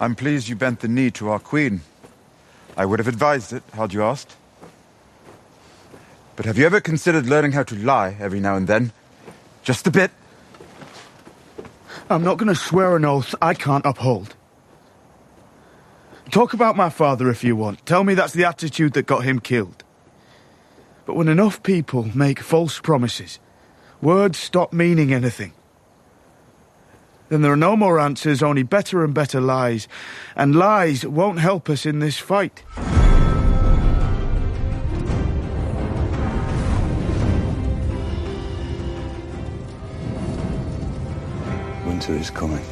I'm pleased you bent the knee to our queen. I would have advised it, had you asked. But have you ever considered learning how to lie every now and then? Just a bit? I'm not going to swear an oath I can't uphold. Talk about my father if you want. Tell me that's the attitude that got him killed. But when enough people make false promises, words stop meaning anything. Then there are no more answers, only better and better lies. And lies won't help us in this fight. Winter is coming.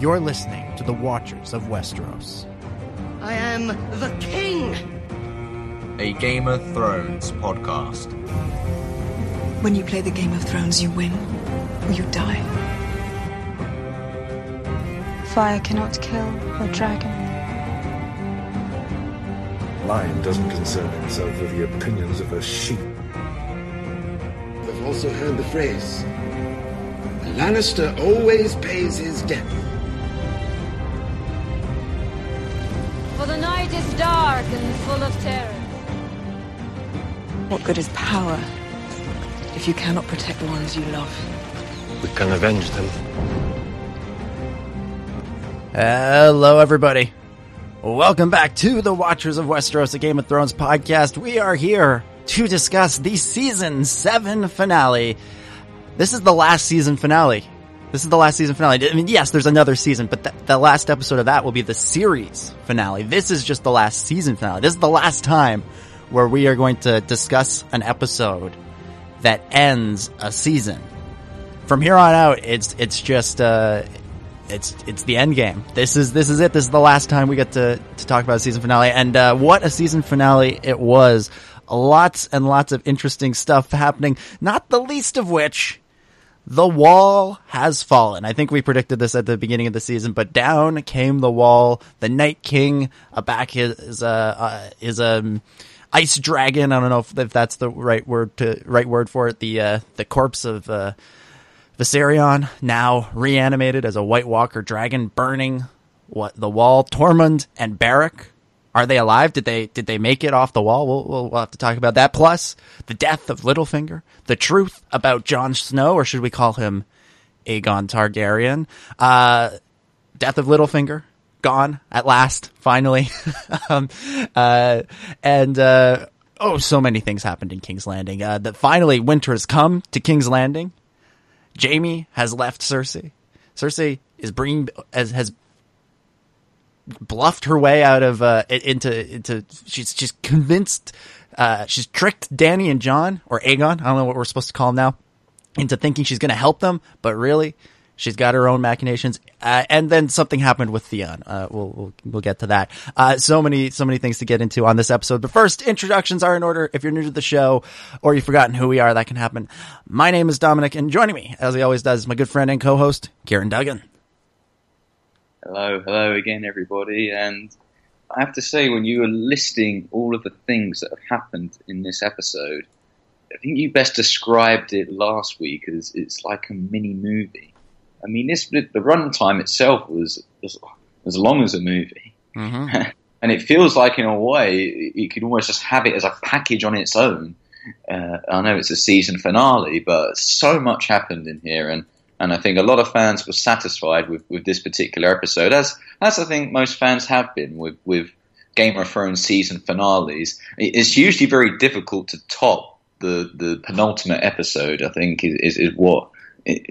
You're listening to the Watchers of Westeros. I am the king! A Game of Thrones podcast. When you play the Game of Thrones, you win or you die. Fire cannot kill a dragon. Lion doesn't concern himself with the opinions of a sheep. I've also heard the phrase a Lannister always pays his debt. For the night is dark and full of terror. What good is power if you cannot protect the ones you love? We can avenge them. Hello, everybody. Welcome back to the Watchers of Westeros, Game of Thrones podcast. We are here to discuss the season seven finale. This is the last season finale. This is the last season finale. I mean, yes, there's another season, but the, the last episode of that will be the series finale. This is just the last season finale. This is the last time where we are going to discuss an episode that ends a season. From here on out, it's it's just uh, it's it's the end game. This is this is it. This is the last time we get to to talk about a season finale, and uh, what a season finale it was! Lots and lots of interesting stuff happening. Not the least of which the wall has fallen. I think we predicted this at the beginning of the season, but down came the wall. The Night King back is uh, is a um, ice dragon. I don't know if, if, that's the right word to right word for it. The uh, the corpse of uh, Viserion now reanimated as a White Walker dragon, burning what the wall. Tormund and Beric. Are they alive? Did they did they make it off the wall? We'll, we'll, we'll have to talk about that. Plus, the death of Littlefinger, the truth about Jon Snow, or should we call him Aegon Targaryen? Uh, death of Littlefinger, gone at last, finally. um, uh, and uh, oh, so many things happened in King's Landing. Uh, that finally winter has come to King's Landing. Jaime has left Cersei. Cersei is bringing as has bluffed her way out of uh, into into she's she's convinced uh, she's tricked Dany and Jon or Aegon I don't know what we're supposed to call him now into thinking she's going to help them but really she's got her own machinations. Uh, and then something happened with Theon. Uh, we'll, we'll we'll get to that. Uh, so many so many things to get into on this episode. But first introductions are in order. If you're new to the show or you've forgotten who we are that can happen. My name is Dominic and joining me as he always does is my good friend and co-host Ciaran Duggan. Hello, hello again, everybody. And I have to say, when you were listing all of the things that have happened in this episode, I think you best described it last week as it's like a mini movie. I mean, this the runtime itself was as, as long as a movie, mm-hmm. and it feels like, in a way, you could almost just have it as a package on its own. Uh, I know it's a season finale, but so much happened in here, and and I think a lot of fans were satisfied with, with this particular episode, as as I think most fans have been with, with Game of Thrones season finales. It's usually very difficult to top the, the penultimate episode. I think is, is, is what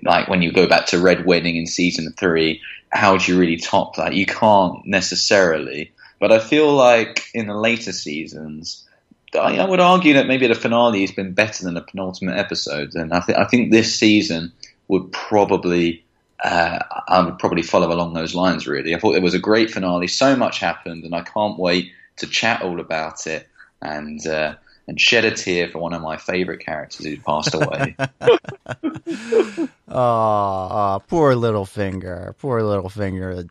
like when you go back to Red Wedding in season three. How do you really top that? You can't necessarily. But I feel like in the later seasons, I, I would argue that maybe the finale has been better than the penultimate episode. And I, th- I think this season would probably uh, I would probably follow along those lines. Really, I thought it was a great finale. So much happened, and I can't wait to chat all about it and uh, and shed a tear for one of my favourite characters who passed away. oh, poor Littlefinger. poor Littlefinger,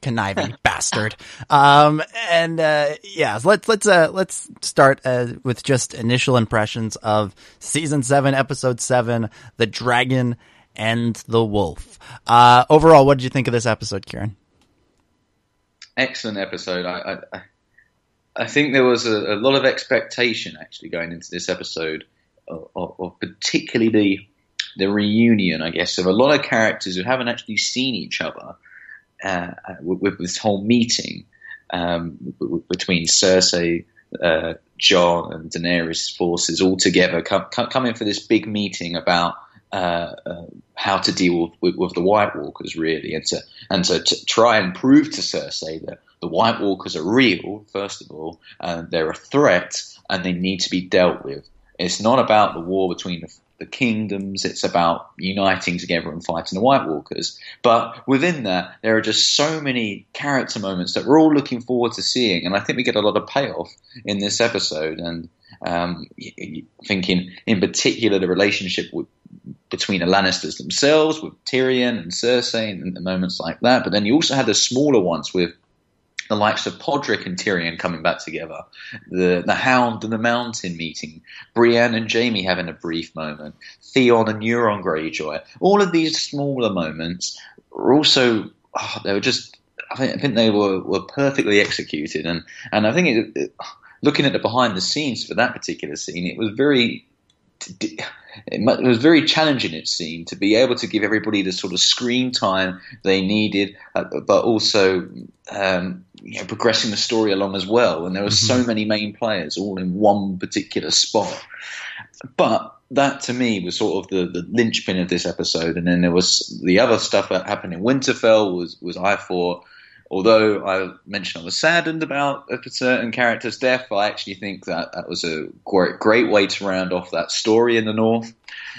conniving bastard. Um, and uh, yeah, let's let's uh, let's start uh, with just initial impressions of season seven, episode seven, the dragon and the wolf. Uh, overall, what did you think of this episode, Ciaran? Excellent episode. I, I, I think there was a, a, lot of expectation actually going into this episode, of, of, of particularly the the reunion, I guess, of a lot of characters who haven't actually seen each other uh, with, with, this whole meeting um, between Cersei, uh, Jon, and Daenerys' forces all together in for this big meeting about uh, uh, how to deal with, with, the White Walkers, really, and to and to, to, try and prove to Cersei that the White Walkers are real, first of all, and they're a threat, and they need to be dealt with. It's not about the war between the, the kingdoms. It's about uniting together and fighting the White Walkers. But within that, there are just so many character moments that we're all looking forward to seeing, and I think we get a lot of payoff in this episode. And um, thinking, in particular, the relationship with, between the Lannisters themselves, with Tyrion and Cersei, and, and moments like that. But then you also had the smaller ones with the likes of Podrick and Tyrion coming back together, the the Hound and the Mountain meeting, Brienne and Jaime having a brief moment, Theon and Euron Greyjoy. All of these smaller moments were also oh, they were just I think, I think they were, were perfectly executed, and and I think it, it, looking at the behind the scenes for that particular scene, it was very it was very challenging, it seemed, to be able to give everybody the sort of screen time they needed, uh, but also um, you know, progressing the story along as well. And there were mm-hmm. so many main players all in one particular spot. But that to me was sort of the, the linchpin of this episode. And then there was the other stuff that happened in Winterfell was, was I thought although I mentioned I was saddened about a certain character's death, I actually think that that was a great, great way to round off that story in the North.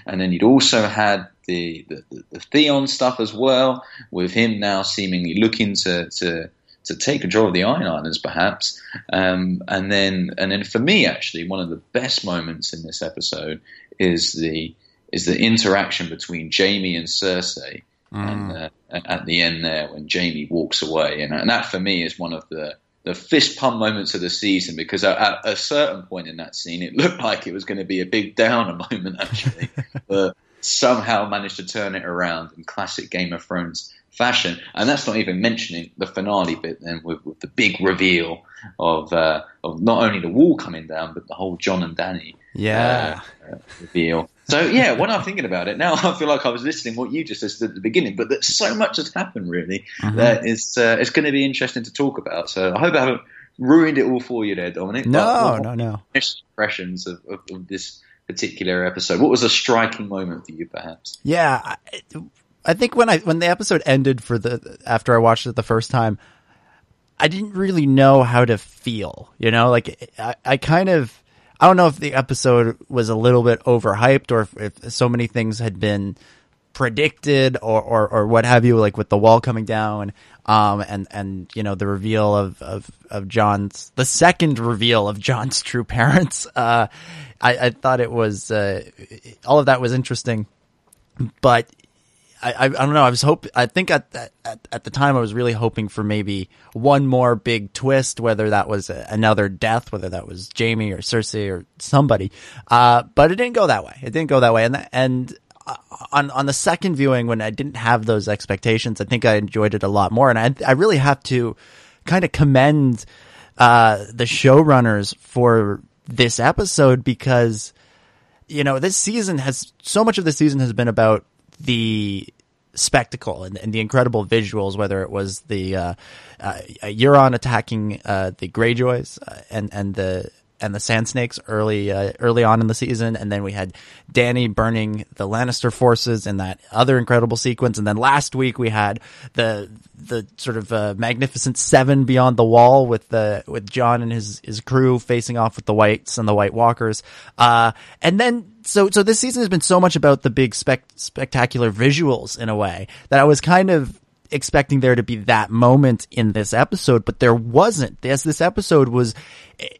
And then you'd also had the, the, the Theon stuff as well, with him now seemingly looking to, to to take control of the Iron Islands, perhaps. Um, and then, and then for me, actually, one of the best moments in this episode is the is the interaction between Jaime and Cersei Mm. And uh, at the end there, when Jaime walks away, and, and, that for me is one of the the fist pump moments of the season because at, at a certain point in that scene, it looked like it was going to be a big downer moment actually, but somehow managed to turn it around in classic Game of Thrones fashion. And that's not even mentioning the finale bit then with, with the big reveal of uh, of not only the wall coming down, but the whole Jon and Dany yeah uh, uh, reveal. So yeah, when I'm thinking about it now, I feel like I was listening what you just said at the beginning, but that so much has happened really mm-hmm. that is uh, it's going to be interesting to talk about. So I hope I haven't ruined it all for you there, Dominic. No, no, no. Impressions of, of, of, this particular episode. What was a striking moment for you, perhaps? Yeah, I, I think when I when the episode ended for the after I watched it the first time, I didn't really know how to feel. You know, like I, I kind of I don't know if the episode was a little bit overhyped or if, if so many things had been predicted or, or, or what have you, like with the wall coming down, um, and, and, you know, the reveal of, of, of Jon's, the second reveal of Jon's true parents. Uh, I, I thought it was, uh, all of that was interesting, but I, I, I don't know. I was hope. I think at, at at the time I was really hoping for maybe one more big twist, whether that was another death, whether that was Jaime or Cersei or somebody. Uh, but it didn't go that way. It didn't go that way. And and uh, on on the second viewing, when I didn't have those expectations, I think I enjoyed it a lot more. And I I really have to kind of commend uh, the showrunners for this episode because you know this season has so much of the season has been about the spectacle and, and, the incredible visuals, whether it was the uh, uh, Euron attacking uh, the Greyjoys uh, and and the and the Sand Snakes early uh, early on in the season, and then we had Dany burning the Lannister forces in that other incredible sequence, and then last week we had the the sort of uh, magnificent Seven beyond the wall with the with Jon and his his crew facing off with the Whites and the White Walkers, uh, and then so so this season has been so much about the big spec spectacular visuals in a way that I was kind of expecting there to be that moment in this episode, but there wasn't. Yes, this episode was,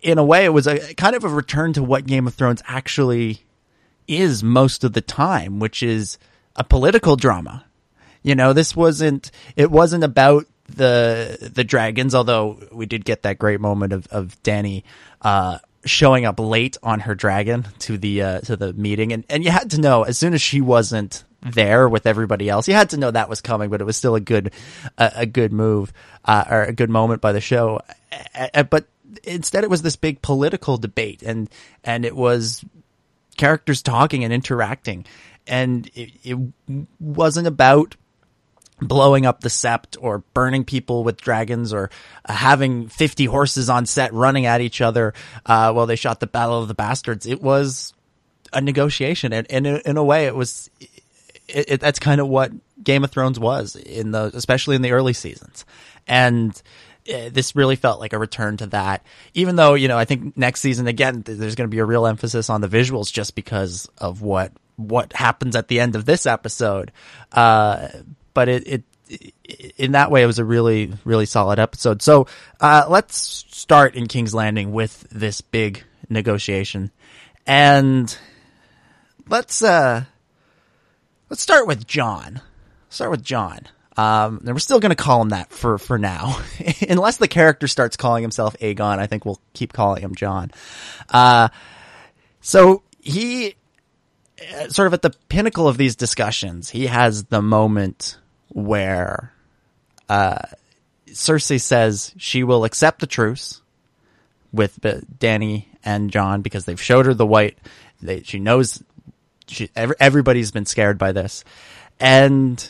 in a way, it was a kind of a return to what Game of Thrones actually is most of the time, which is a political drama. You know, this wasn't, it wasn't about the, the dragons, although we did get that great moment of, of Dany, uh, showing up late on her dragon to the uh, to the meeting, and and you had to know as soon as she wasn't there with everybody else, you had to know that was coming. But it was still a good a, a good move uh, or a good moment by the show. But instead, it was this big political debate, and and it was characters talking and interacting, and it, it wasn't about blowing up the sept or burning people with dragons or uh, having 50 horses on set running at each other uh, while they shot the battle of the bastards. It was a negotiation. And, and in a way it was it, it, that's kind of what game of thrones was in the especially in the early seasons. And uh, this really felt like a return to that. Even though you know i think next season again there's going to be a real emphasis on the visuals just because of what what happens at the end of this episode. Uh, but it, it, in that way, it was a really, really solid episode. So, uh, let's start in King's Landing with this big negotiation. And let's, uh, let's start with Jon. Start with Jon. Um, and we're still going to call him that for, for now. Unless the character starts calling himself Aegon, I think we'll keep calling him Jon. Uh, so he, uh, sort of at the pinnacle of these discussions, he has the moment where uh, Cersei says she will accept the truce with Dany and Jon because they've showed her the white. They, she knows she, every, everybody's been scared by this, and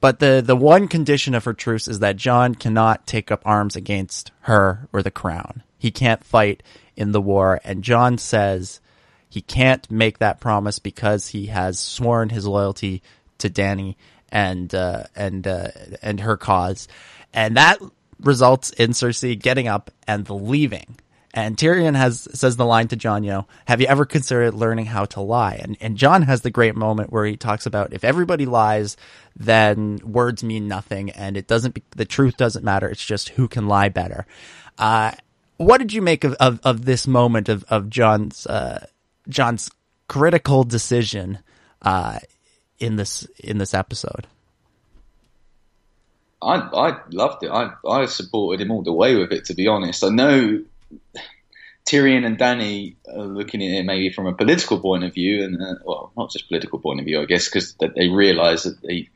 but the the one condition of her truce is that Jon cannot take up arms against her or the crown. He can't fight in the war, and Jon says he can't make that promise because he has sworn his loyalty to Dany and uh, and uh, and her cause, and that results in Cersei getting up and leaving. And Tyrion has says the line to Jon, you know, have you ever considered learning how to lie? And and Jon has the great moment where he talks about if everybody lies, then words mean nothing, and it doesn't. The truth doesn't matter. It's just who can lie better. Uh, what did you make of, of, of this moment of of Jon's uh, Jon's critical decision uh, in this in this episode? I I loved it. I I supported him all the way with it. To be honest, I know Tyrion and Dany are looking at it maybe from a political point of view, and uh, well, not just political point of view, I guess, because they realise that they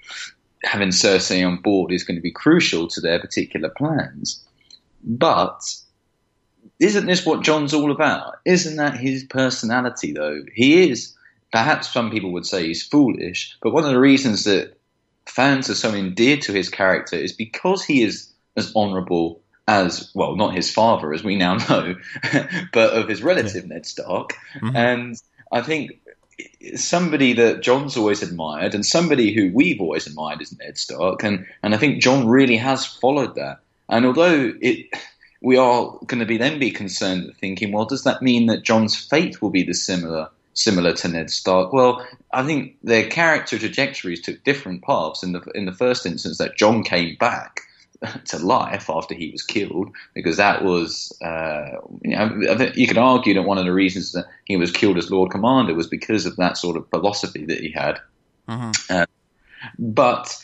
having Cersei on board is going to be crucial to their particular plans. But isn't this what Jon's all about? Isn't that his personality, though? He is perhaps some people would say he's foolish, but one of the reasons that fans are so endeared to his character is because he is as honourable as well, not his father, as we now know, but of his relative. Ned Stark. Mm-hmm. And I think somebody that Jon's always admired, and somebody who we've always admired is Ned Stark, and and I think Jon really has followed that. And although it, we are going to be then be concerned thinking, well, does that mean that Jon's fate will be the similar? to Ned Stark? Well, I think their character trajectories took different paths. In the in the first instance, that Jon came back to life after he was killed, because that was uh, you know you could argue that one of the reasons that he was killed as Lord Commander was because of that sort of philosophy that he had. Mm-hmm. Uh, but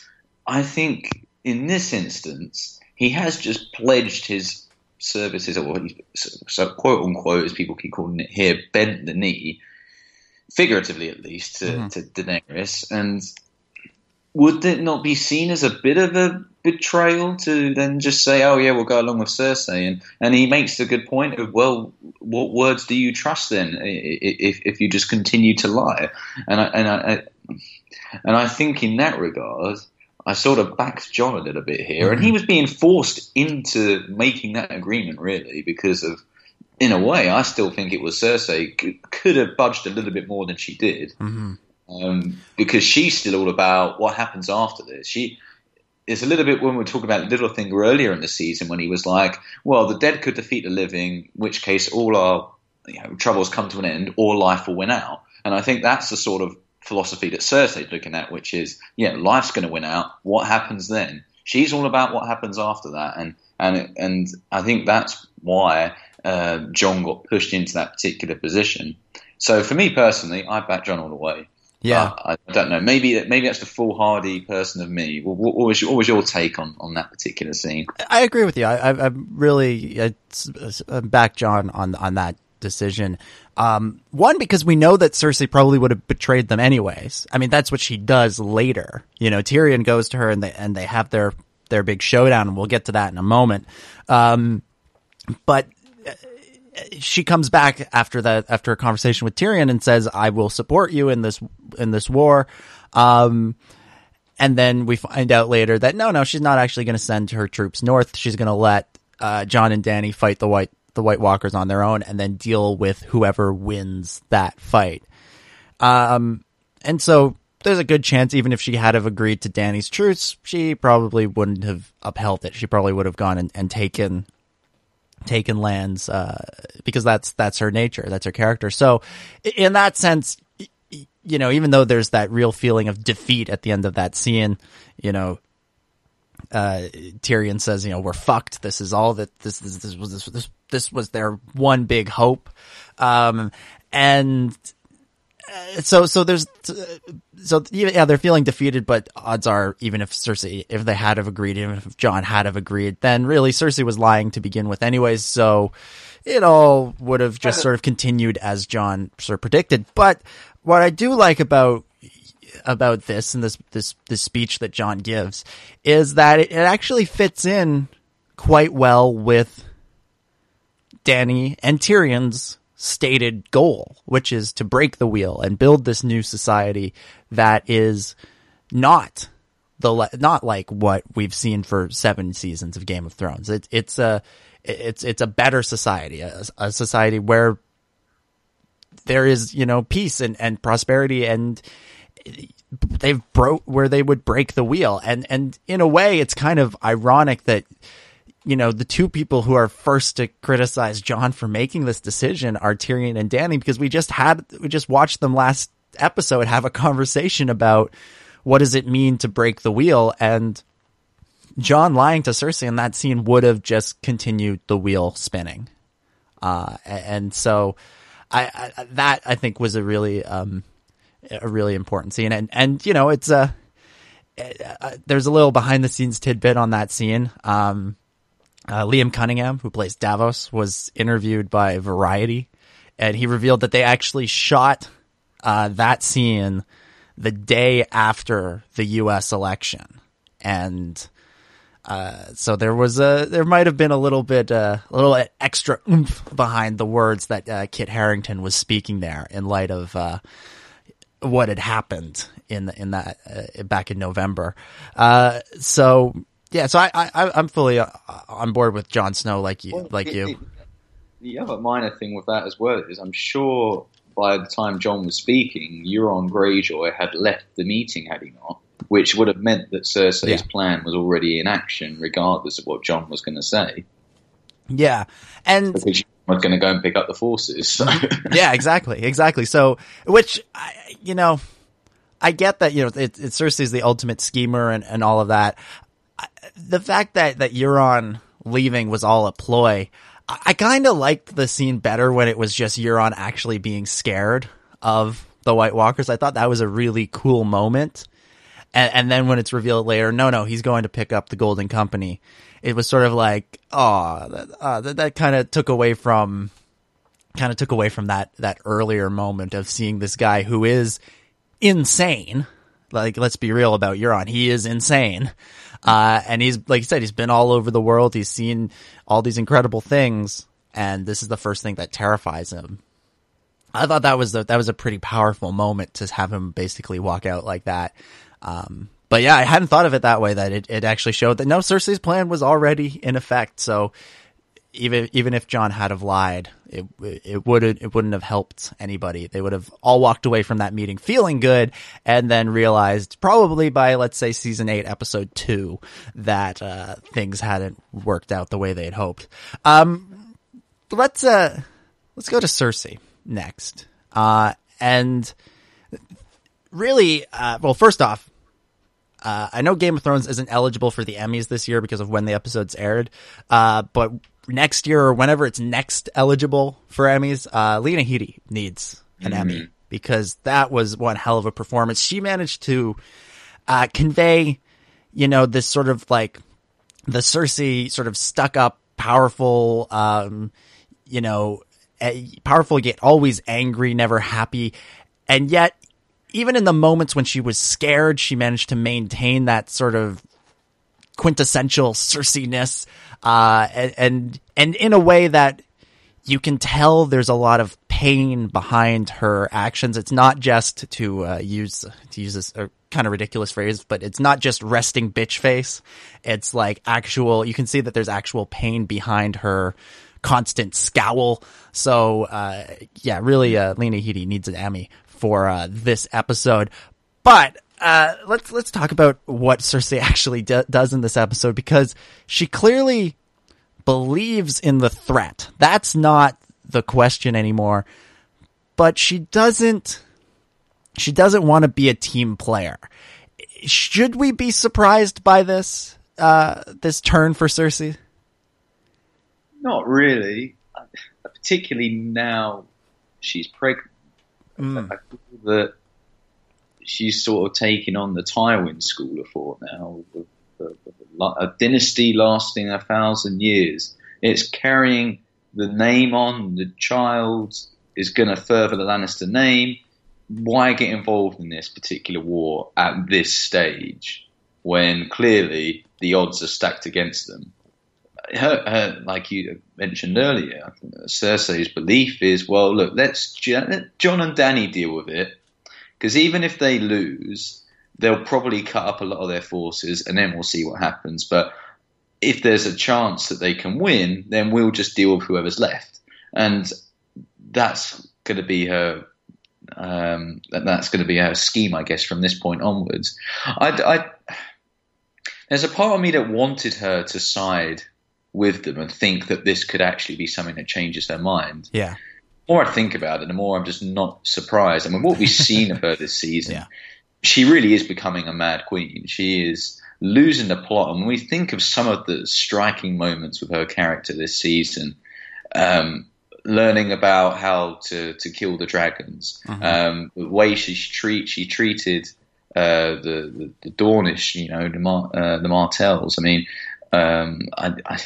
I think in this instance, he has just pledged his services, or so quote unquote, as people keep calling it here, bent the knee figuratively at least, to, mm-hmm. to Daenerys. And would it not be seen as a bit of a betrayal to then just say, "Oh yeah, we'll go along with Cersei"? And and he makes a good point of, well, what words do you trust then if if you just continue to lie? And I and I, and I think in that regard. I sort of backed Jon a little bit here, and he mm-hmm. was being forced into making that agreement really because of in a way, I still think it was Cersei could have budged a little bit more than she did, mm-hmm. um, because she's still all about what happens after this. She is a little bit when we were talking about Littlefinger earlier in the season when he was like, "Well, the dead could defeat the living, in which case all our you know, troubles come to an end, or life will win out." And I think that's the sort of philosophy that Cersei's looking at, which is, yeah, life's going to win out. What happens then? She's all about what happens after that, and and and I think that's why uh, Jon got pushed into that particular position. So for me personally, I back Jon all the way. Yeah. Uh, I don't know. Maybe maybe that's the foolhardy person of me. What, what, was your, what was your take on, on that particular scene? I agree with you. I, I, I'm really I, I back Jon on on that decision. Um, one because we know that Cersei probably would have betrayed them anyways. I mean, that's what she does later. You know, Tyrion goes to her and they and they have their their big showdown, and we'll get to that in a moment. Um, but she comes back after that after a conversation with Tyrion and says, "I will support you in this in this war." Um, and then we find out later that no, no, she's not actually going to send her troops north. She's going to let uh, Jon and Dany fight the white the White Walkers on their own, and then deal with whoever wins that fight. Um, and so there's a good chance, even if she had have agreed to Dany's truce, she probably wouldn't have upheld it. She probably would have gone and, and taken taken lands uh, because that's that's her nature, that's her character. So, in that sense, you know, even though there's that real feeling of defeat at the end of that scene, you know, uh, Tyrion says, you know, we're fucked. This is all that this this, was this, this this was their one big hope, um, and so so there's so yeah they're feeling defeated, but odds are even if Cersei if they had have agreed, even if Jon had have agreed, then really Cersei was lying to begin with, anyways. So it all would have just sort of continued as Jon sort of predicted. But what I do like about about this and this this this speech that Jon gives is that it, it actually fits in quite well with Dany and Tyrion's stated goal, which is to break the wheel and build this new society that is not the not like what we've seen for seven seasons of Game of Thrones. It, it's a it's it's a better society, a, a society where there is you know peace and, and prosperity and they've broke where they would break the wheel and and in a way it's kind of ironic that you know the two people who are first to criticize Jon for making this decision are Tyrion and Dany because we just had we just watched them last episode have a conversation about what does it mean to break the wheel and Jon lying to Cersei in that scene would have just continued the wheel spinning uh, and so I, I, that I think was a really um, a really important scene, and and you know it's a uh, there's a little behind the scenes tidbit on that scene. Um, uh, Liam Cunningham, who plays Davos, was interviewed by Variety, and he revealed that they actually shot uh, that scene the day after the U.S. election, and uh, so there was a there might have been a little bit uh, a little extra oomph behind the words that uh, Kit Harington was speaking there in light of uh, what had happened in in that back in November. Uh, so yeah, so I, I I'm fully uh, on board with Jon Snow like you well, like it, you. It, the other minor thing with that as well is I'm sure by the time Jon was speaking, Euron Greyjoy had left the meeting, had he not? which would have meant that Cersei's yeah. plan was already in action, regardless of what Jon was going to say. Yeah, and because she was going to go and pick up the forces. So. yeah, exactly, exactly. So, which you know, I get that you know it, it Cersei's the ultimate schemer and, and all of that. The fact that that Euron leaving was all a ploy. I, I kind of liked the scene better when it was just Euron actually being scared of the White Walkers. I thought that was a really cool moment. And, and then when it's revealed later, no, no, he's going to pick up the Golden Company. It was sort of like, oh, that, uh, that, that kind of took away from, kind of took away from that, that earlier moment of seeing this guy who is insane. Like, let's be real about Euron. He is insane. Uh, and he's, like you said, he's been all over the world. He's seen all these incredible things. And this is the first thing that terrifies him. I thought that was a, that was a pretty powerful moment to have him basically walk out like that. Um, but yeah, I hadn't thought of it that way. That it, it actually showed that no, Cersei's plan was already in effect. So even even if Jon had have lied, it it wouldn't it wouldn't have helped anybody. They would have all walked away from that meeting feeling good, and then realized probably by let's say season eight, episode two, that uh, things hadn't worked out the way they had hoped. Um, let's uh let's go to Cersei next. Uh, and really, uh, well, first off, uh, I know Game of Thrones isn't eligible for the Emmys this year because of when the episodes aired, uh, but next year or whenever it's next eligible for Emmys, uh, Lena Headey needs an mm-hmm. Emmy because that was one hell of a performance. She managed to uh, convey, you know, this sort of like the Cersei sort of stuck up, powerful, um, you know, powerful yet always angry, never happy, and yet even in the moments when she was scared, she managed to maintain that sort of quintessential Cersei-ness, uh, and, and, in a way that you can tell there's a lot of pain behind her actions. It's not just to uh, use to use this uh, kind of ridiculous phrase, but it's not just resting bitch face. It's like actual. You can see that there's actual pain behind her constant scowl. So uh, yeah, really, uh, Lena Headey needs an Emmy for uh, this episode. But uh, let's let's talk about what Cersei actually do- does in this episode because she clearly believes in the threat. That's not the question anymore. But she doesn't she doesn't want to be a team player. Should we be surprised by this uh, this turn for Cersei? Not really, particularly now she's pregnant. Mm. I feel that she's sort of taking on the Tywin school of thought now. A dynasty lasting a thousand years. It's carrying the name on. The child is going to further the Lannister name. Why get involved in this particular war at this stage when clearly the odds are stacked against them? Her, her, like you mentioned earlier, Cersei's belief is, well, look, let's let Jon and Dany deal with it, because even if they lose, they'll probably cut up a lot of their forces, and then we'll see what happens. But if there's a chance that they can win, then we'll just deal with whoever's left, and that's going to be her. Um, that's going to be her scheme, I guess, from this point onwards. I, I, there's a part of me that wanted her to side with them and think that this could actually be something that changes their mind. Yeah. The more I think about it, the more I'm just not surprised. I mean, what we've seen of her this season, yeah. she really is becoming a mad queen. She is losing the plot. And when we think of some of the striking moments with her character this season, um, learning about how to, to kill the dragons, uh-huh. um, the way she treat she treated uh, the, the, the Dornish, you know, the, Mar- uh, the Martells. I mean, um, I, I,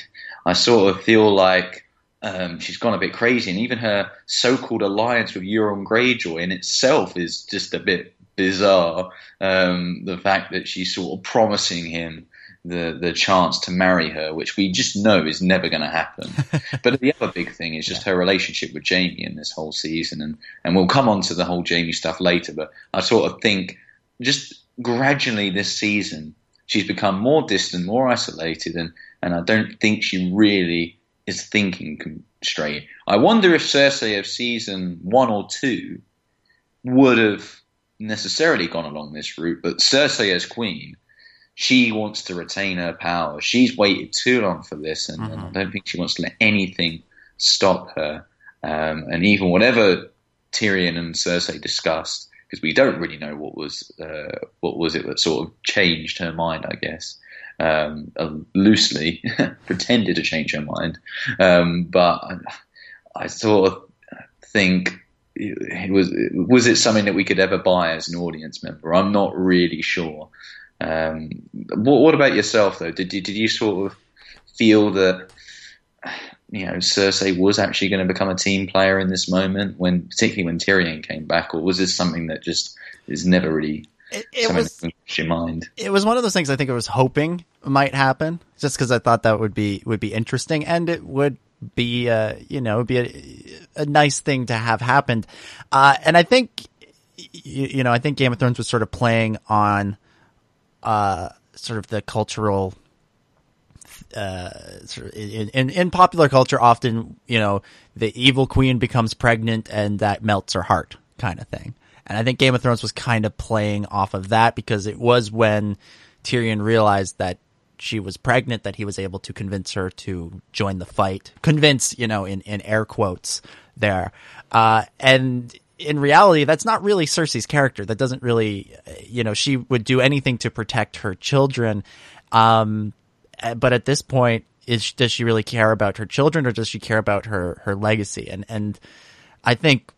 I, sort of feel like um, she's gone a bit crazy, and even her so-called alliance with Euron Greyjoy in itself is just a bit bizarre. Um, the fact that she's sort of promising him the the chance to marry her, which we just know is never going to happen. but the other big thing is just yeah. her relationship with Jaime in this whole season, and and we'll come on to the whole Jaime stuff later. But I sort of think just gradually this season she's become more distant, more isolated, and, and I don't think she really is thinking straight. I wonder if Cersei of season one or two would have necessarily gone along this route, but Cersei as queen, she wants to retain her power. She's waited too long for this, and, mm-hmm. and I don't think she wants to let anything stop her. Um, and even whatever Tyrion and Cersei discussed, because we don't really know what was uh, what was it that sort of changed her mind, I guess. Um, uh, loosely pretended to change her mind, um, but I, I, sort of think it was was it something that we could ever buy as an audience member? I'm not really sure. Um, what, what, about yourself though? Did did you sort of feel that you know Cersei was actually going to become a team player in this moment when particularly when Tyrion came back or was this something that just is never really it, it was your mind? It was one of those things I think I was hoping might happen just because I thought that would be would be interesting and it would be uh you know it would be a, a nice thing to have happened. Uh and I think you, you know I think Game of Thrones was sort of playing on uh sort of the cultural uh, in, in, in popular culture, often you know the evil queen becomes pregnant and that melts her heart, kind of thing. And I think Game of Thrones was kind of playing off of that because it was when Tyrion realized that she was pregnant that he was able to convince her to join the fight. Convince, you know, in, in air quotes there. Uh, and in reality, that's not really Cersei's character. That doesn't really, you know, she would do anything to protect her children. Um, uh, but at this point, is does she really care about her children or does she care about her her legacy? And and I think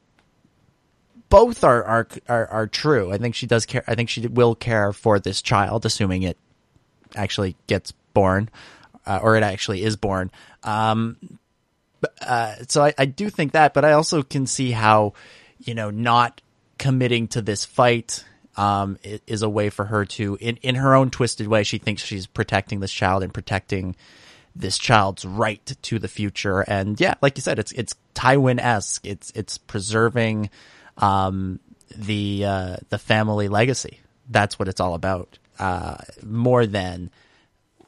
both are, are are are true. I think she does care. I think she will care for this child, assuming it actually gets born, uh, or it actually is born. Um, uh, so I, I do think that, but I also can see how, you know, not committing to this fight um, is a way for her to, in, in her own twisted way, she thinks she's protecting this child and protecting this child's right to the future. And yeah, like you said, it's it's Tywin esque. It's it's preserving um, the uh, the family legacy. That's what it's all about. Uh, more than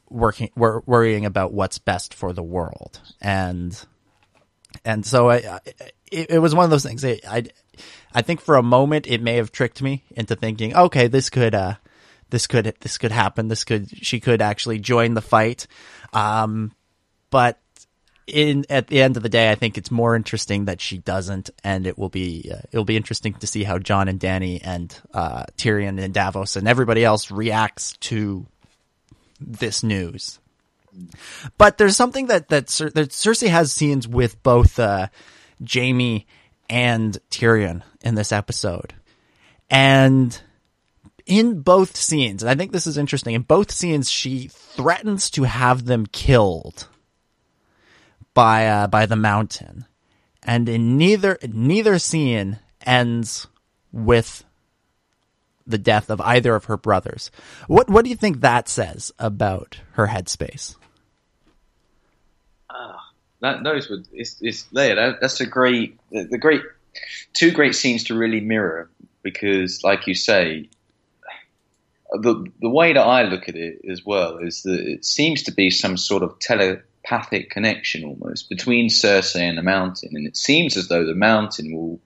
working wor- worrying about what's best for the world. And and so I, I it, it, was one of those things. I, I I think for a moment it may have tricked me into thinking, okay, this could uh this could this could happen. This could she could actually join the fight. Um, but in at the end of the day, I think it's more interesting that she doesn't, and it will be uh, it'll be interesting to see how Jon and Dany and uh, Tyrion and Davos and everybody else reacts to this news. But there's something that that, Cer- that Cersei has scenes with both uh, Jaime and Tyrion in this episode, and in both scenes, and I think this is interesting. In both scenes, she threatens to have them killed by uh, by the mountain, and in neither neither scene ends with the death of either of her brothers. What what do you think that says about her headspace? That those would it's, it's there. That, that's a great the, the great two great scenes to really mirror because, like you say, the the way that I look at it as well is that it seems to be some sort of telepathic connection almost between Cersei and the Mountain, and it seems as though the Mountain will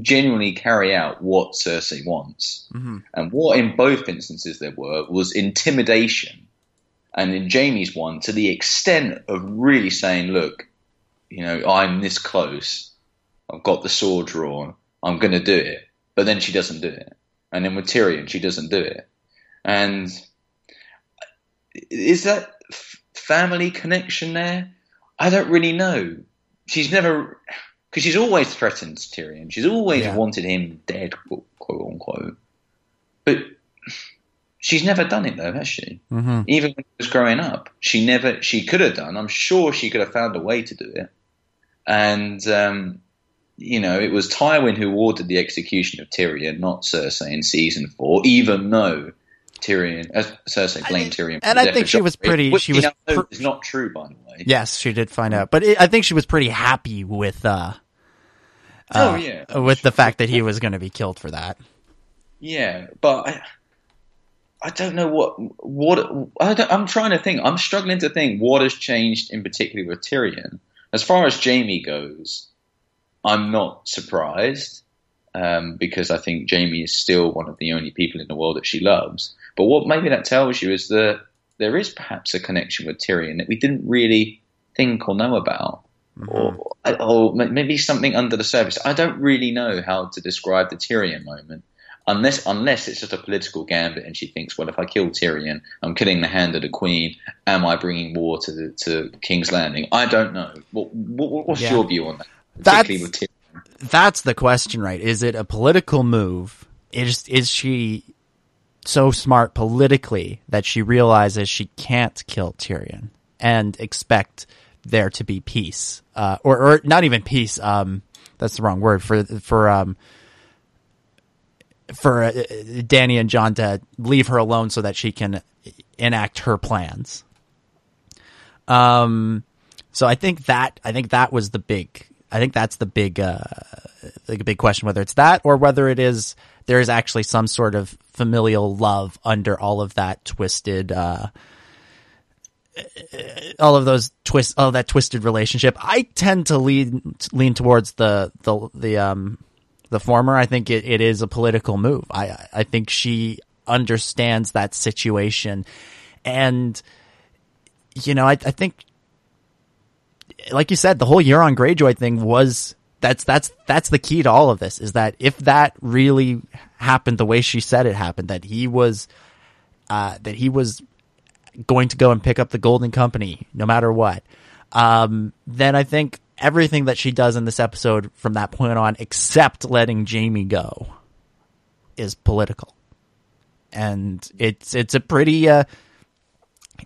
genuinely carry out what Cersei wants. Mm-hmm. And what in both instances there were was intimidation. And in Jaime's one, to the extent of really saying, look, you know, I'm this close. I've got the sword drawn. I'm going to do it. But then she doesn't do it. And then with Tyrion, she doesn't do it. And is that f- family connection there? I don't really know. She's never because she's always threatened Tyrion. She's always yeah. wanted him dead, quote unquote. But she's never done it though, has she? Mm-hmm. Even when she was growing up, she never. She could have done. I'm sure she could have found a way to do it. And um, you know, it was Tywin who ordered the execution of Tyrion, not Cersei in season four, even though Tyrion, uh, Cersei blamed Tyrion. And I think she was pretty. Which, she was. Pr- is not true, by the way. Yes, she did find out, but it, I think she was pretty happy with. Uh, uh, oh yeah, with the fact that he was going to be killed for that. Yeah, but I, don't know what what I am trying to think. I'm struggling to think what has changed in particular with Tyrion. As far as Jaime goes, I'm not surprised um, because I think Jaime is still one of the only people in the world that she loves. But what maybe that tells you is that there is perhaps a connection with Tyrion that we didn't really think or know about. Mm-hmm. Or, or maybe something under the surface. I don't really know how to describe the Tyrion moment, unless unless it's just a political gambit, and she thinks, well, if I kill Tyrion, I'm killing the hand of the Queen. Am I bringing war to the, to King's Landing? I don't know. What, what, what's yeah. your view on that? Particularly that's, with Tyrion. That's the question, right? Is it a political move? Is is she so smart politically that she realizes she can't kill Tyrion and expect there to be peace, uh, or or not even peace. Um, that's the wrong word for for um for Dany and Jon to leave her alone so that she can enact her plans. Um, so I think that I think that was the big. I think that's the big, uh, the big question whether it's that or whether it is there is actually some sort of familial love under all of that twisted, uh, all of those twist, all that twisted relationship. I tend to lean lean towards the the the um the former. I think it, it is a political move. I I think she understands that situation, and you know I I think like you said, the whole Euron Greyjoy thing was that's that's that's the key to all of this is that if that really happened the way she said it happened that he was uh, that he was going to go and pick up the golden company no matter what um, then i think everything that she does in this episode from that point on, except letting Jaime go, is political, and it's it's a pretty uh,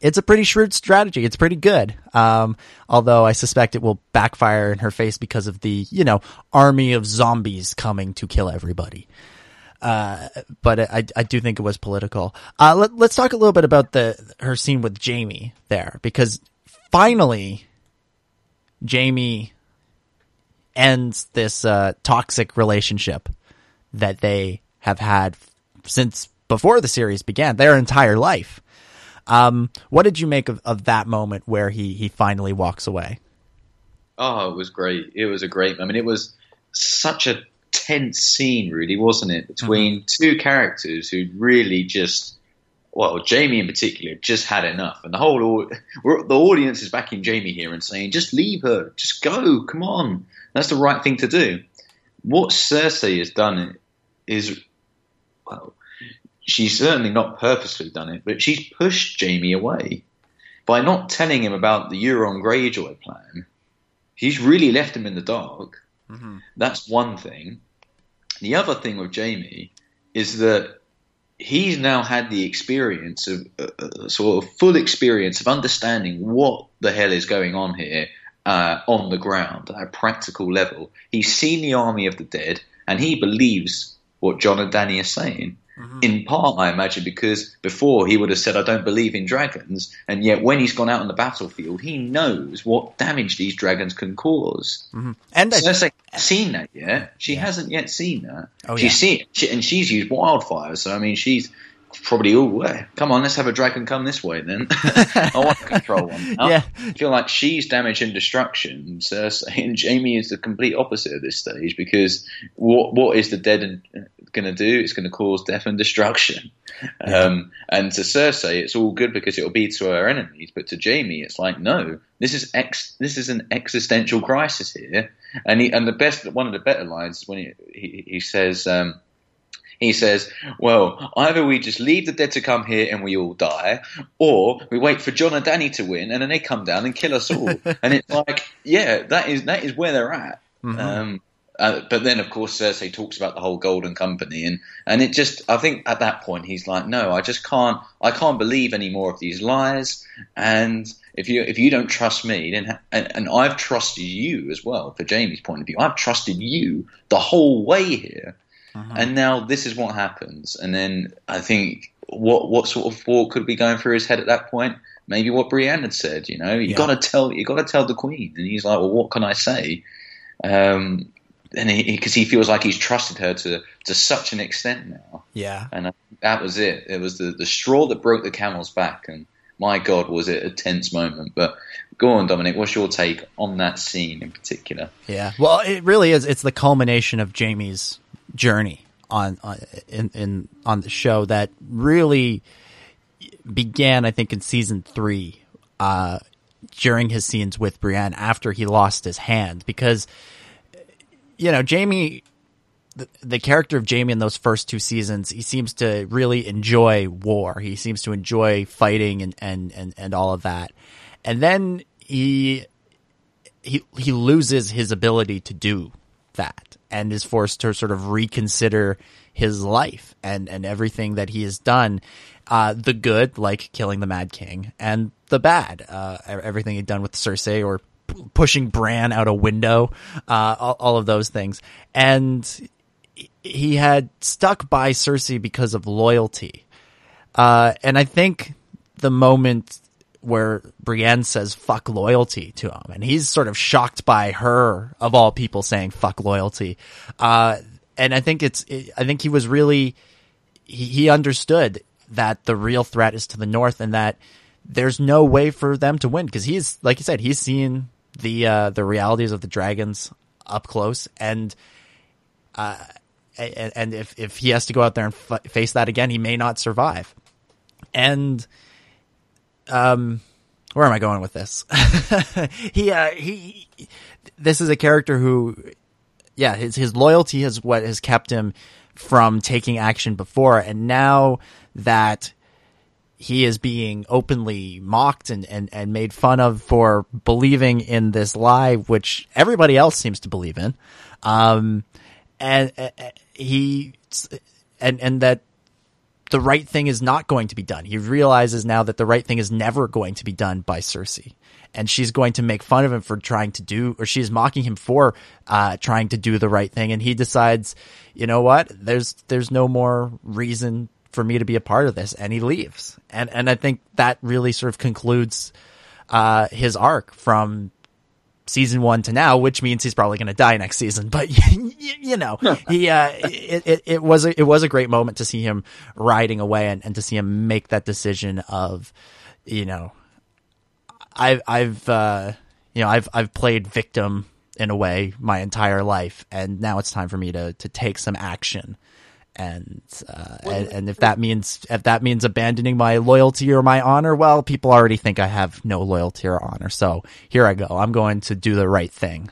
it's a pretty shrewd strategy. It's pretty good. Um, although I suspect it will backfire in her face because of the you know army of zombies coming to kill everybody. Uh, but I, I do think it was political. Uh, let, let's talk a little bit about the her scene with Jaime there because finally Jaime ends this uh, toxic relationship that they have had since before the series began, their entire life. Um, what did you make of, of that moment where he, he finally walks away? Oh, it was great. It was a great. I mean, it was such a tense scene, really, wasn't it? Between mm-hmm. two characters who really just, well, Jaime in particular, just had enough, and the whole the audience is backing Jaime here and saying, "Just leave her, just go, come on." That's the right thing to do. What Cersei has done is, well, she's certainly not purposely done it, but she's pushed Jaime away by not telling him about the Euron Greyjoy plan. She's really left him in the dark. Mm-hmm. That's one thing. The other thing with Jaime is that he's now had the experience of uh, uh, sort of full experience of understanding what the hell is going on here uh, on the ground at a practical level. He's seen the army of the dead, and he believes what Jon and Dany are saying. Mm-hmm. In part, I imagine, because before he would have said, I don't believe in dragons, and yet when he's gone out on the battlefield, he knows what damage these dragons can because mm-hmm. And Cersei hasn't seen that yet. She yeah. hasn't yet seen that. Oh, she's yeah. seen she, and she's used wildfire, so I mean, she's probably, oh, come on, let's have a dragon come this way then. I want to control one. yeah. I feel like she's damage and destruction. Cersei and Jaime is the complete opposite at this stage because what what is the dead going to do? It's going to cause death and destruction. Um, and to Cersei, it's all good because it'll be to her enemies, but to Jaime, it's like, no, this is ex- this is an existential crisis here. And he, and the best, one of the better lines is when he, he, he says, um, he says, well, either we just leave the dead to come here and we all die, or we wait for Jon and Dany to win and then they come down and kill us all. and it's like, yeah, that is that is where they're at. Mm-hmm. Um, uh, but then, of course, Cersei talks about the whole Golden Company, and, and it just I think at that point he's like, no, I just can't I can't believe any more of these lies. And if you if you don't trust me, then ha- and, and I've trusted you as well. For Jaime's point of view, I've trusted you the whole way here. Uh-huh. And now this is what happens. And then I think what what sort of thought could be going through his head at that point? Maybe what Brienne had said. You know, you yeah. got to tell you got to tell the Queen. And he's like, well, what can I say? Um, and because he, he, feels like he's trusted her to to such an extent now. Yeah. And uh, that was it. It was the the straw that broke the camel's back. And my God, was it a tense moment? But go on, Dominic. What's your take on that scene in particular? Yeah. Well, it really is. It's the culmination of Jaime's journey on, on in, in on the show that really began, I think, in season three, uh, during his scenes with Brienne after he lost his hand, because you know Jaime. The, the character of Jaime in those first two seasons, he seems to really enjoy war. He seems to enjoy fighting and, and, and, and all of that. And then he he he loses his ability to do that and is forced to sort of reconsider his life and, and everything that he has done. Uh, the good, like killing the Mad King, and the bad, uh, everything he'd done with Cersei or pushing Bran out a window, uh, all, all, of those things. And he had stuck by Cersei because of loyalty. Uh, and I think the moment where Brienne says fuck loyalty to him and he's sort of shocked by her of all people saying fuck loyalty. Uh, and I think it's, it, I think he was really, he, he understood that the real threat is to the north and that there's no way for them to win because he's, like you said, he's seen the, uh, the realities of the dragons up close and, uh, and, if, if he has to go out there and f- face that again, he may not survive. And, um, where am I going with this? he, uh, he, this is a character who, yeah, his, his loyalty is what has kept him from taking action before. And now that he is being openly mocked and, and, and made fun of for believing in this lie, which everybody else seems to believe in. Um, and uh, he, and, and that the right thing is not going to be done. He realizes now that the right thing is never going to be done by Cersei. And she's going to make fun of him for trying to do, or she's mocking him for, uh, trying to do the right thing. And he decides, you know what? There's, there's no more reason for me to be a part of this. And he leaves. And, and I think that really sort of concludes, uh, his arc from season one to now, which means he's probably going to die next season. But you know, he uh, it, it, it was a, it was a great moment to see him riding away and, and to see him make that decision of, you know, I've I've uh, you know I've I've played victim in a way my entire life, and now it's time for me to to take some action and, uh, and, and if that means if that means abandoning my loyalty or my honor, well, people already think I have no loyalty or honor. So here I go. I'm going to do the right thing.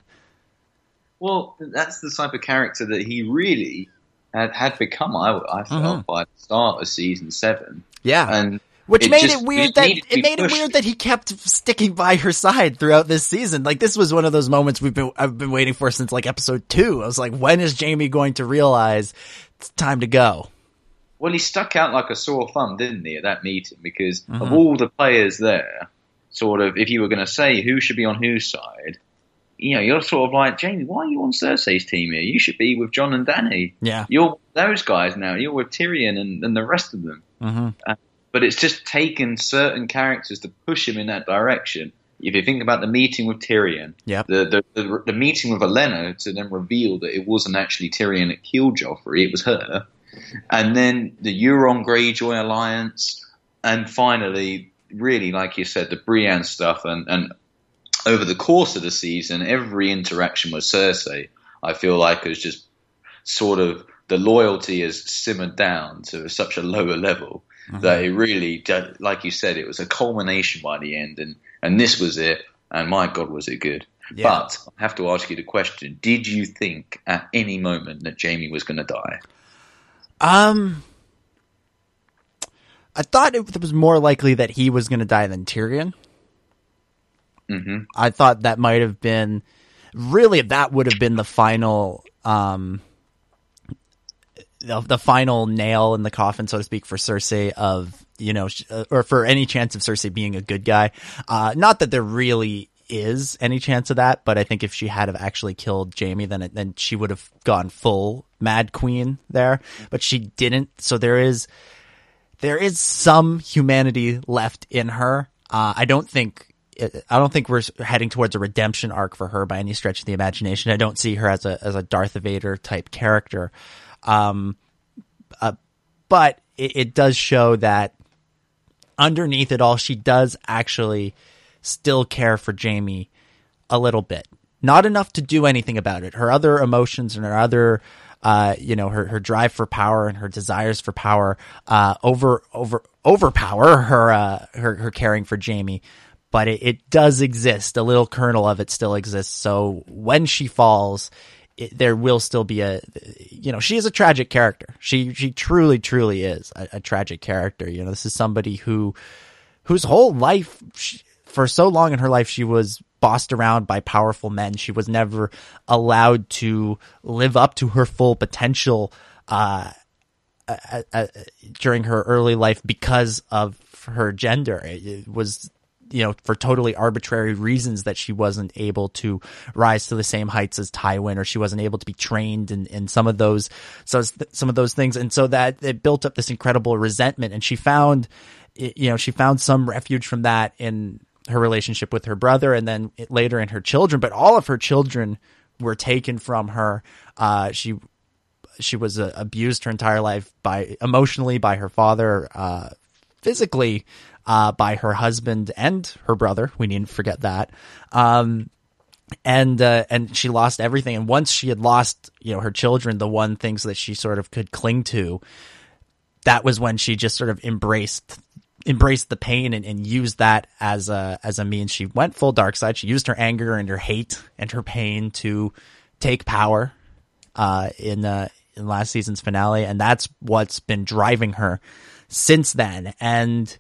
Well, that's the type of character that he really had had become. I, I felt mm-hmm. by the start of season seven. Yeah, and which it made just, it weird it that it made pushed. it weird that he kept sticking by her side throughout this season. Like this was one of those moments we've been I've been waiting for since like episode two. I was like, when is Jaime going to realize it's time to go. Well, he stuck out like a sore thumb, didn't he, at that meeting? Because mm-hmm. of all the players there, sort of, if you were going to say who should be on whose side, you know, you're sort of like, Jaime, why are you on Cersei's team here? You should be with Jon and Dany. Yeah. You're those guys now. You're with Tyrion and, and the rest of them. Mm-hmm. Uh, but it's just taken certain characters to push him in that direction. If you think about the meeting with Tyrion, yep. the, the, the, the meeting with Olenna to then reveal that it wasn't actually Tyrion that killed Joffrey, it was her. And then the Euron Greyjoy alliance, and finally, really, like you said, the Brienne stuff, and, and over the course of the season, every interaction with Cersei, I feel like has just sort of the loyalty has simmered down to such a lower level mm-hmm. that it really, like you said, it was a culmination by the end, and and this was it. And my God, was it good! Yeah. But I have to ask you the question: Did you think at any moment that Jaime was going to die? Um, I thought it was more likely that he was going to die than Tyrion. Mm-hmm. I thought that might have been really that would have been the final um the, the final nail in the coffin, so to speak, for Cersei of you know, uh, or for any chance of Cersei being a good guy. Uh, not that there really is any chance of that, but I think if she had have actually killed Jaime, then it, then she would have gone full Mad Queen there. But she didn't, so there is there is some humanity left in her. Uh, I don't think I don't think we're heading towards a redemption arc for her by any stretch of the imagination. I don't see her as a as a Darth Vader type character. Um, uh, but it, it, does show that underneath it all, she does actually still care for Jaime a little bit. Not enough to do anything about it. Her other emotions and her other, uh, you know, her, her drive for power and her desires for power, uh, over, over, overpower her, uh, her, her caring for Jaime. But it, it does exist. A little kernel of it still exists. So when she falls, it, there will still be a, you know, she is a tragic character. She she truly truly is a, a tragic character. You know, this is somebody who whose whole life, she, for so long in her life, she was bossed around by powerful men. She was never allowed to live up to her full potential uh, uh, uh, during her early life because of her gender. It was you know, for totally arbitrary reasons that she wasn't able to rise to the same heights as Tywin or she wasn't able to be trained in, in some of those, so some of those things. And so that it built up this incredible resentment and she found, you know, she found some refuge from that in her relationship with her brother and then later in her children, but all of her children were taken from her. Uh, she, she was uh, abused her entire life by emotionally by her father, uh, physically uh, by her husband and her brother. We needn't forget that. Um, and uh, and she lost everything. And once she had lost, you know, her children, the one things that she sort of could cling to, that was when she just sort of embraced embraced the pain and, and used that as a as a means. She went full dark side. She used her anger and her hate and her pain to take power uh, in uh, in last season's finale, and that's what's been driving her since then. And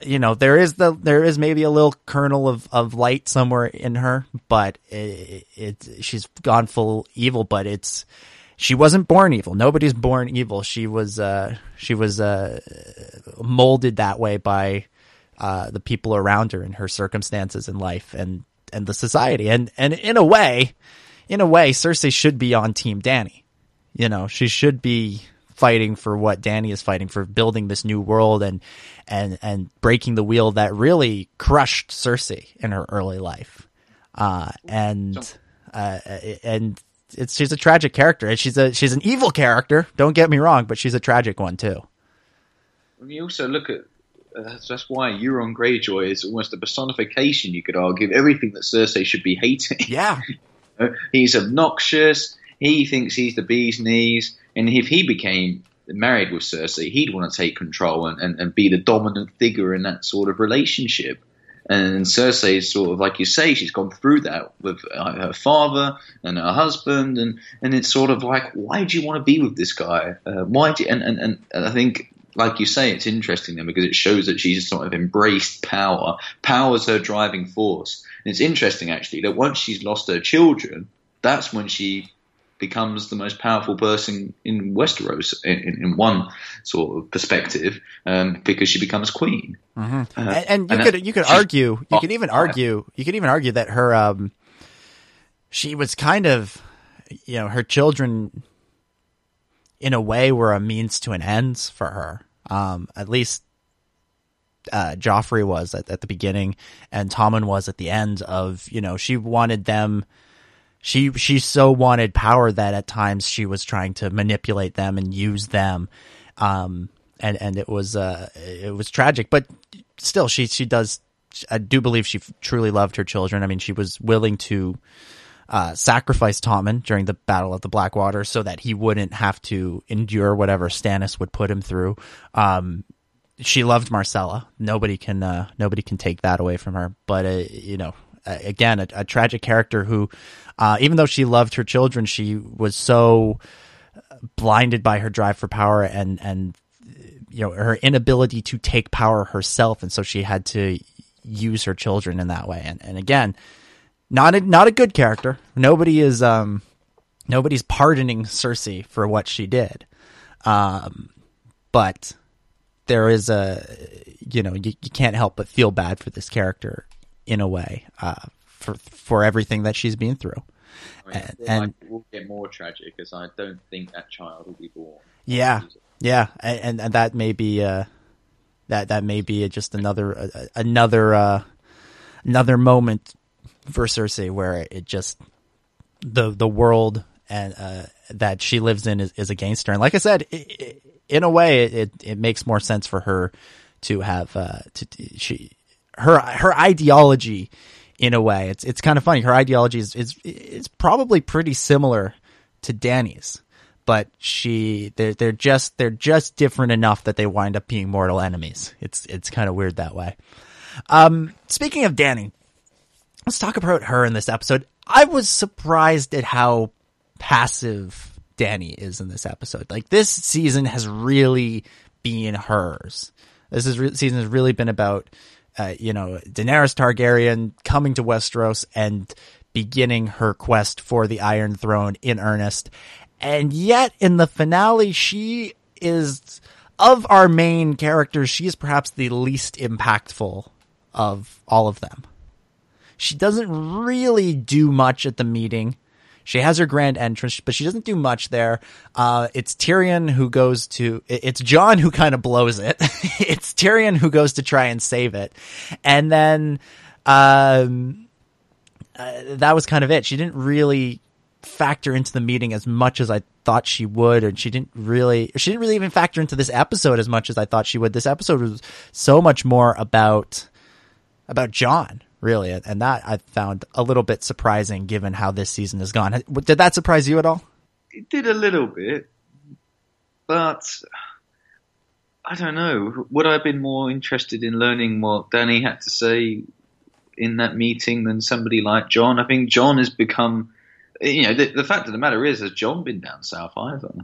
you know, there is the there is maybe a little kernel of, of light somewhere in her, but it, it she's gone full evil. But it's she wasn't born evil. Nobody's born evil. She was uh, she was uh, molded that way by uh, the people around her and her circumstances in life and and the society. And and in a way, in a way, Cersei should be on Team Dany You know, she should be fighting for what Dany is fighting for, building this new world and and and breaking the wheel that really crushed Cersei in her early life. Uh, and uh, and it's she's a tragic character. And she's a she's an evil character. Don't get me wrong, but she's a tragic one too. When you also look at that's, that's why Euron Greyjoy is almost a personification. You could argue everything that Cersei should be hating. Yeah, he's obnoxious. He thinks he's the bee's knees, and if he became married with Cersei, he'd want to take control and, and, and be the dominant figure in that sort of relationship. And Cersei is sort of like you say, she's gone through that with her father and her husband, and, and it's sort of like, why do you want to be with this guy? Uh, why do you, and, and, and I think, like you say, it's interesting then because it shows that she's sort of embraced power. Power's her driving force. And it's interesting actually that once she's lost her children, that's when she becomes the most powerful person in Westeros in, in one sort of perspective um, because she becomes queen. Mm-hmm. Uh, and, and, you and could you could argue you could even argue you could even argue that her um she was kind of you know her children in a way were a means to an ends for her. Um, at least uh, Joffrey was at, at the beginning, and Tommen was at the end. Of you know, she wanted them she she so wanted power that at times she was trying to manipulate them and use them um and and it was uh it was tragic but still she she does I do believe she truly loved her children I mean she was willing to uh, sacrifice Tommen during the Battle of the Blackwater so that he wouldn't have to endure whatever Stannis would put him through. Um, she loved Myrcella. Nobody can uh, nobody can take that away from her. But uh, you know, again, a, a, tragic character who, uh, even though she loved her children, she was so blinded by her drive for power and and you know her inability to take power herself, and so she had to use her children in that way. And and again, not a, not a good character. Nobody is um nobody's pardoning Cersei for what she did, um, but there is a you know you, you can't help but feel bad for this character in a way uh, for for everything that she's been through. I mean, and, and like will get more tragic as I don't think that child will be born. Yeah, yeah, and, and that may be uh, that that may be just another uh, another uh, another moment for Cersei where it just the the world and uh, that she lives in is, is against her. And like I said, it, it, in a way, it, it makes more sense for her to have uh, to she her her ideology in a way. It's it's kind of funny. Her ideology is is is probably pretty similar to Dany's, but she they're they're just they're just different enough that they wind up being mortal enemies. It's it's kind of weird that way. Um, speaking of Dany, let's talk about her in this episode. I was surprised at how passive Dany is in this episode. Like this season has really been hers. This is re- season has really been about uh, you know, Daenerys Targaryen coming to Westeros and beginning her quest for the Iron Throne in earnest. And yet in the finale, she is, of our main characters, she is perhaps the least impactful of all of them. She doesn't really do much at the meeting. She has her grand entrance, but she doesn't do much there. Uh, it's Tyrion who goes to, it's Jon who kind of blows it. it's Tyrion who goes to try and save it. And then, um, uh, that was kind of it. She didn't really factor into the meeting as much as I thought she would, and she didn't really, she didn't really even factor into this episode as much as I thought she would. This episode was so much more about, about Jon really, and that I found a little bit surprising given how this season has gone. Did that surprise you at all? It did a little bit, but I don't know. Would I have been more interested in learning what Dany had to say in that meeting than somebody like Jon? I think Jon has become, you know, the, the fact of the matter is, has Jon been down south either?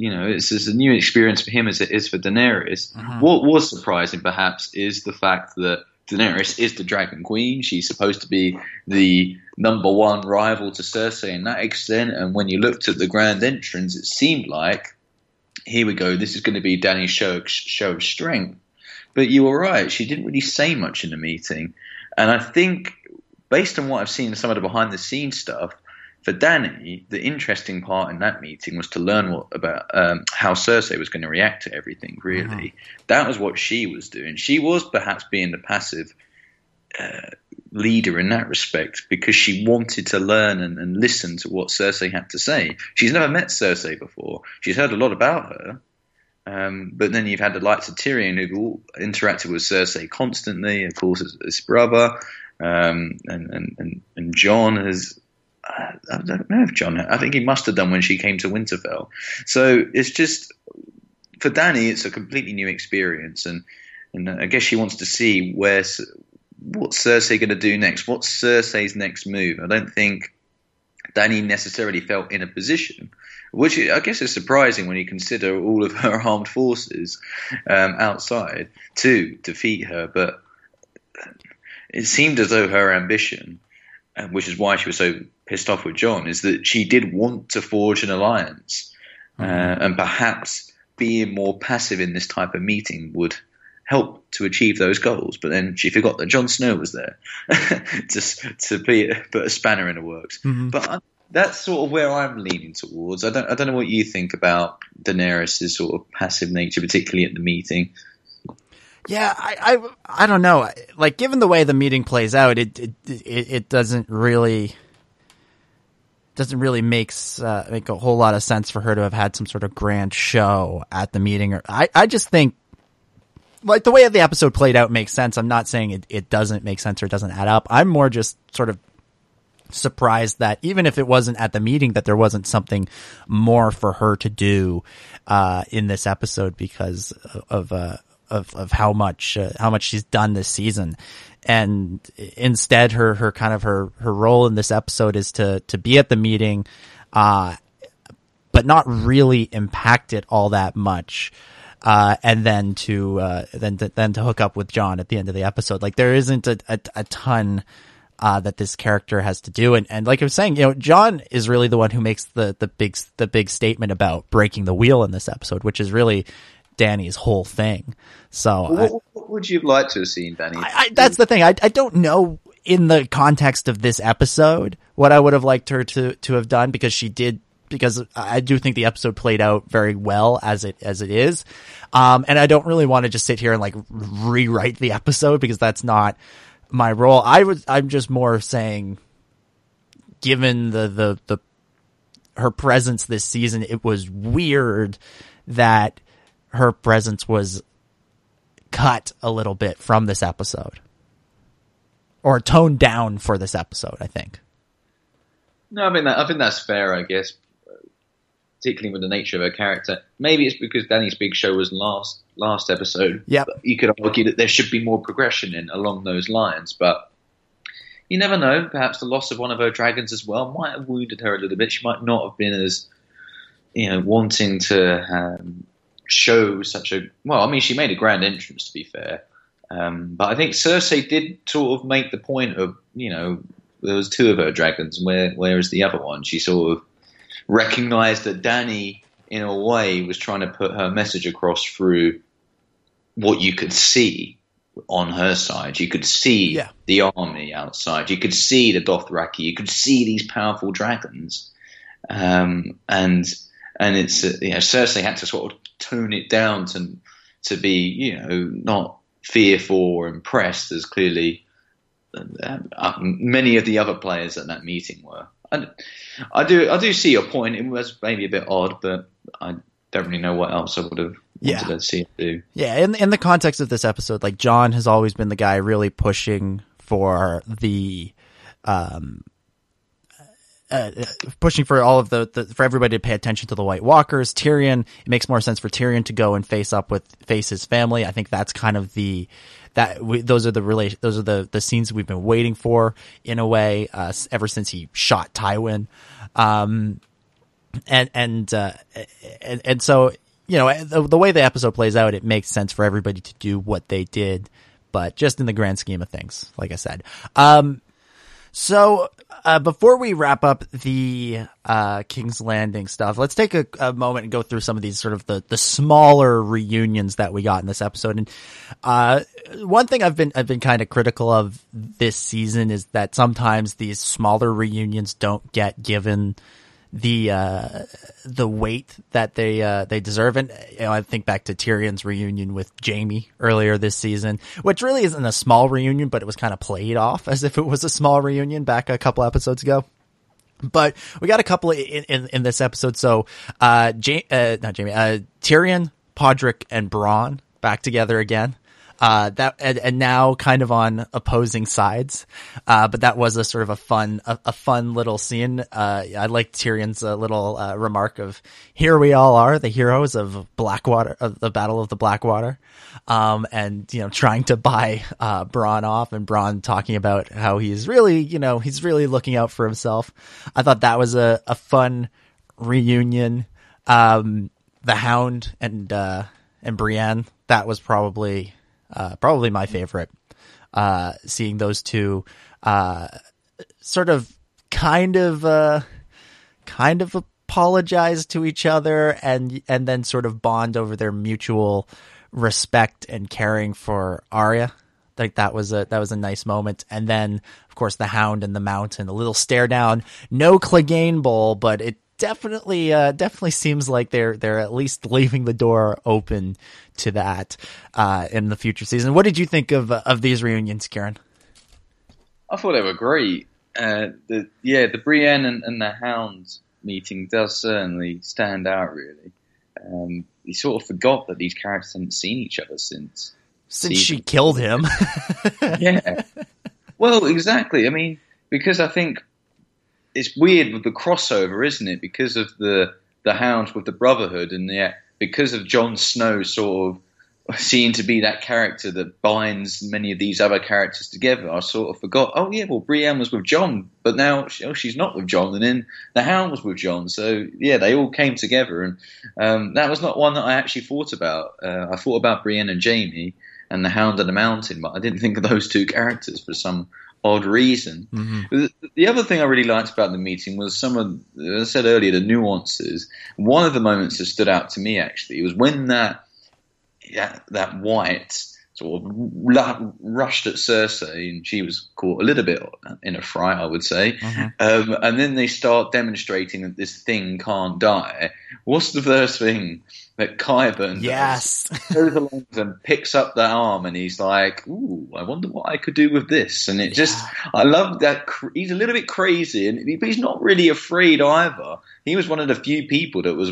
you know, it's, it's a new experience for him as it is for Daenerys. Mhm. What was surprising, perhaps, is the fact that Daenerys is the Dragon Queen. She's supposed to be the number one rival to Cersei in that extent. And when you looked at the grand entrance, it seemed like, here we go, this is going to be Dany's show, show of strength. But you were right, she didn't really say much in the meeting. And I think, based on what I've seen some of the behind the scenes stuff, for Dany, the interesting part in that meeting was to learn what about um, how Cersei was going to react to everything. Really, that was what she was doing. She was perhaps being the passive uh, leader in that respect because she wanted to learn and, and listen to what Cersei had to say. She's never met Cersei before. She's heard a lot about her. Um, but then you've had the likes of Tyrion who've interacted with Cersei constantly, of course, his, his brother, um, and, and, and, and Jon has I don't know if Jon. I think he must have done when she came to Winterfell. So it's just for Dany, it's a completely new experience, and and I guess she wants to see where what's Cersei going to do next. What's Cersei's next move? I don't think Dany necessarily felt in a position, which I guess is surprising when you consider all of her armed forces um, outside to defeat her. But it seemed as though her ambition, uh, which is why she was so pissed off with Jon is that she did want to forge an alliance, uh, and perhaps being more passive in this type of meeting would help to achieve those goals. But then she forgot that Jon Snow was there, just to be put a spanner in the works. Mhm. But I, that's sort of where I'm leaning towards. I don't I don't know what you think about Daenerys' sort of passive nature, particularly at the meeting. Yeah, I, I, I don't know. Like, given the way the meeting plays out, it, it, it doesn't really, doesn't really makes uh, make a whole lot of sense for her to have had some sort of grand show at the meeting. Or I, I just think, like the way the episode played out makes sense. I'm not saying it, it doesn't make sense or it doesn't add up. I'm more just sort of surprised that even if it wasn't at the meeting, that there wasn't something more for her to do uh, in this episode because of uh, of of how much uh, how much she's done this season. And instead, her her kind of her her role in this episode is to to be at the meeting, uh, but not really impact it all that much. Uh, and then to uh, then to, then to hook up with Jon at the end of the episode. Like there isn't a a, a ton uh, that this character has to do. And, and like I was saying, you know, Jon is really the one who makes the, the big, the big statement about breaking the wheel in this episode, which is really Dany's whole thing. So I- What, what would you like to have seen, Dany? I, that's the thing. I, I don't know in the context of this episode what I would have liked her to, to have done because she did, because I do think the episode played out very well as it, as it is. Um, and I don't really want to just sit here and like rewrite the episode because that's not my role. I was, I'm just more saying, given the, the, the, her presence this season, it was weird that her presence was cut a little bit from this episode or toned down for this episode, I think. No, I mean I think that's fair. I guess, particularly with the nature of her character. Maybe it's because Dany's big show was last last episode. But You could argue that there should be more progression in along those lines, but you never know. Perhaps the loss of one of her dragons as well might have wounded her a little bit. She might not have been as you know wanting to um, show such a well. I mean, she made a grand entrance to be fair. Um, but I think Cersei did sort of make the point of, you know, there was two of her dragons. Where where is the other one? She sort of recognized that Dany, in a way, was trying to put her message across through what you could see on her side. You could see Yeah. the army outside. You could see the Dothraki. You could see these powerful dragons. Um, and and it's uh, you know Cersei had to sort of tone it down to to be you know not fearful or impressed as clearly uh, uh, many of the other players at that meeting were. I, I do I do see your point. It was maybe a bit odd, but I don't really know what else I would have Yeah. wanted to see do. Yeah, in in the context of this episode, like Jon has always been the guy really pushing for the um uh, pushing for all of the, the for everybody to pay attention to the White Walkers. Tyrion, it makes more sense for Tyrion to go and face up with face his family. I think that's kind of the that we, those are the relation those are the the scenes we've been waiting for in a way uh, ever since he shot Tywin. Um, and and uh, and, and so you know the, the way the episode plays out, it makes sense for everybody to do what they did, but just in the grand scheme of things, like I said. Um, so uh, before we wrap up the uh, King's Landing stuff, let's take a, a, moment and go through some of these sort of the, the smaller reunions that we got in this episode. And uh, one thing I've been I've been kind of critical of this season is that sometimes these smaller reunions don't get given the uh, the weight that they uh, they deserve. And you know, I think back to Tyrion's reunion with Jaime earlier this season, which really isn't a small reunion, but it was kind of played off as if it was a small reunion back a couple episodes ago. But we got a couple in in, in this episode. So, uh, ja- uh not Jaime, uh, Tyrion, Podrick, and Bronn back together again uh, that and, and, now kind of on opposing sides. Uh, but that was a sort of a fun, a, a fun little scene. Uh, I liked Tyrion's uh, little uh, remark of "Here we all are, the heroes of Blackwater, of the Battle of the Blackwater," um, and you know, trying to buy uh, Bronn off, and Bronn talking about how he's really, you know, he's really looking out for himself. I thought that was a, a fun reunion. Um, the Hound and and Brienne, that was probably uh, probably my favorite. Uh, seeing those two, uh, sort of, kind of, uh, kind of apologize to each other and, and then sort of bond over their mutual respect and caring for Arya. Like that was a, that was a nice moment. And then, of course, the Hound and the Mountain, a little stare down. No Clegane Bowl, but it definitely uh, definitely seems like they're they're at least leaving the door open to that uh, in the future season. What did you think of of these reunions, Ciaran? I thought they were great. Uh, the, yeah, the Brienne and, and, the Hound meeting does certainly stand out. Really, um, you sort of forgot that these characters hadn't seen each other since since she killed him. yeah. Well, exactly. I mean, because I think it's weird with the crossover, isn't it? Because of the the Hound with the Brotherhood, and yet because of Jon Snow sort of seeing to be that character that binds many of these other characters together, I sort of forgot. Oh yeah, well Brienne was with Jon, but now oh, she's not with Jon, and then the Hound was with Jon. So yeah, they all came together, and um, that was not one that I actually thought about. Uh, I thought about Brienne and Jaime and the Hound and the Mountain, but I didn't think of those two characters for some odd reason. Mm-hmm. The other thing I really liked about the meeting was some of, as I said earlier, the nuances. One of the moments that stood out to me actually was when that yeah, that white sort of rushed at Cersei, and she was caught a little bit in a fright, I would say. Mm-hmm. Um, and then they start demonstrating that this thing can't die. What's the first thing that Qyburn yes. goes along and picks up that arm and he's like, "Ooh, I wonder what I could do with this." And it yeah. just, I love that. He's a little bit crazy, and but he's not really afraid either. He was one of the few people that was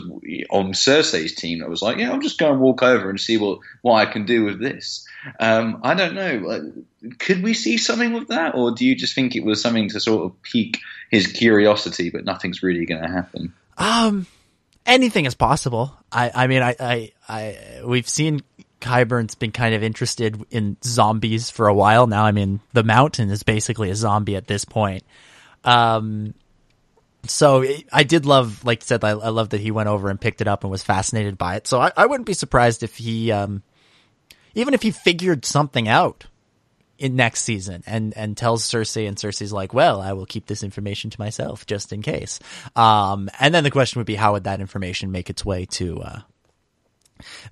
on Cersei's team that was like, "Yeah, I'm just going to walk over and see what what I can do with this." Um, I don't know. Could we see something with that, or do you just think it was something to sort of pique his curiosity, but nothing's really going to happen? Um anything is possible. I, I mean, I, I, I, we've seen Qyburn's been kind of interested in zombies for a while now. I mean, the mountain is basically a zombie at this point. Um, so I did love, like I said, I, I love that he went over and picked it up and was fascinated by it. So I, I wouldn't be surprised if he, um, even if he figured something out in next season and and tells Cersei and Cersei's like, "Well, I will keep this information to myself just in case." Um, and then the question would be, how would that information make its way to uh,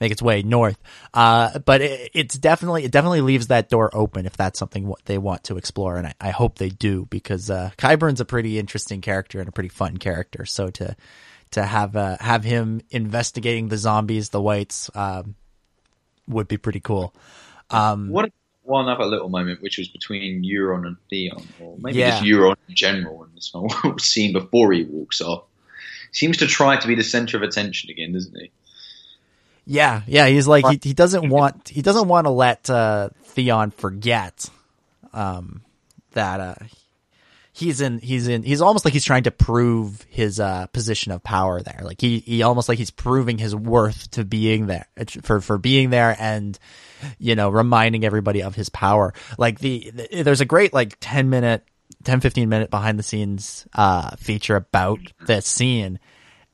make its way north? Uh, but it, it's definitely it definitely leaves that door open if that's something what they want to explore, and I, I hope they do because uh, Qyburn's a pretty interesting character and a pretty fun character. So to to have uh, have him investigating the zombies, the whites, um, would be pretty cool. Um, what one other little moment, which was between Euron and Theon, or maybe yeah. just Euron in general in this whole scene before he walks off. Seems to try to be the center of attention again, doesn't he? Yeah, yeah. He's like he, he doesn't want he doesn't want to let uh, Theon forget um, that uh, he's in he's in he's almost like he's trying to prove his uh, position of power there. Like he he almost like he's proving his worth to being there for for being there and you know reminding everybody of his power. Like the, the there's a great like 10 minute 10 15 minute behind the scenes uh feature about this scene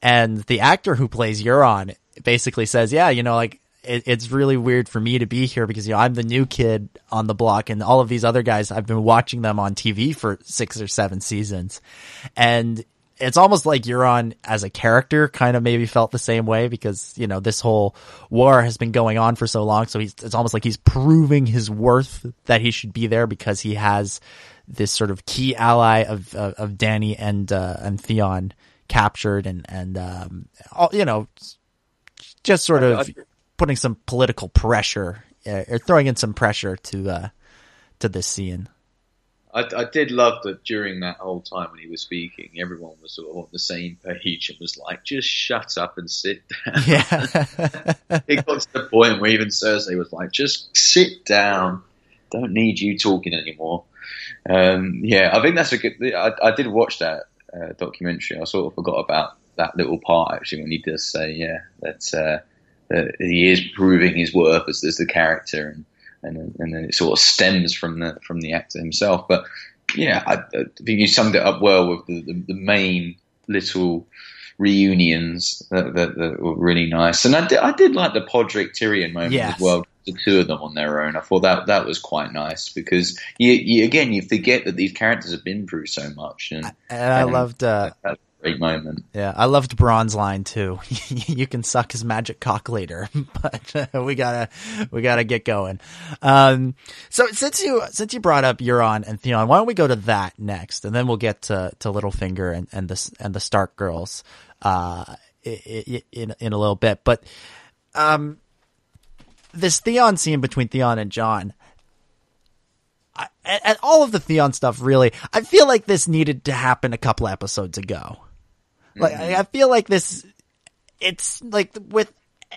And the actor who plays Euron basically says, yeah, you know, like it, it's really weird for me to be here because you know I'm the new kid on the block, and all of these other guys I've been watching them on TV for six or seven seasons, and it's almost like Euron as a character kind of maybe felt the same way because you know this whole war has been going on for so long, so he's it's almost like he's proving his worth that he should be there because he has this sort of key ally of of, of Dany and uh, and Theon captured and and um, all, you know just sort of putting some political pressure uh, or throwing in some pressure to uh, to this scene. I, I, did love that during that whole time when he was speaking, everyone was sort of on the same page and was like, "Just shut up and sit down." Yeah, it got to the point where even Cersei was like, "Just sit down. Don't need you talking anymore." Um, yeah, I think that's a good. I, I did watch that uh, documentary. I sort of forgot about that little part actually when he does say, "Yeah, that's." Uh, he is proving his worth as, as the character, and, and and then it sort of stems from the from the actor himself. But yeah, I, I think you summed it up well with the, the, the main little reunions that, that, that, were really nice, and I did, I did like the Podrick Tyrion moment yes. as well. The two of them on their own, I thought that that was quite nice because you, you again you forget that these characters have been through so much, and, and I loved. Uh, great moment. Yeah, I loved Bronn's line too. you can suck his magic cock later, but uh, we gotta we gotta get going. Um, so since you since you brought up Euron and Theon, why don't we go to that next, and then we'll get to, to Littlefinger and, and the and the Stark girls uh, in in a little bit. But um, this Theon scene between Theon and Jon. I, and all of the Theon stuff, really, I feel like this needed to happen a couple episodes ago. Like mm-hmm. I feel like this, it's like with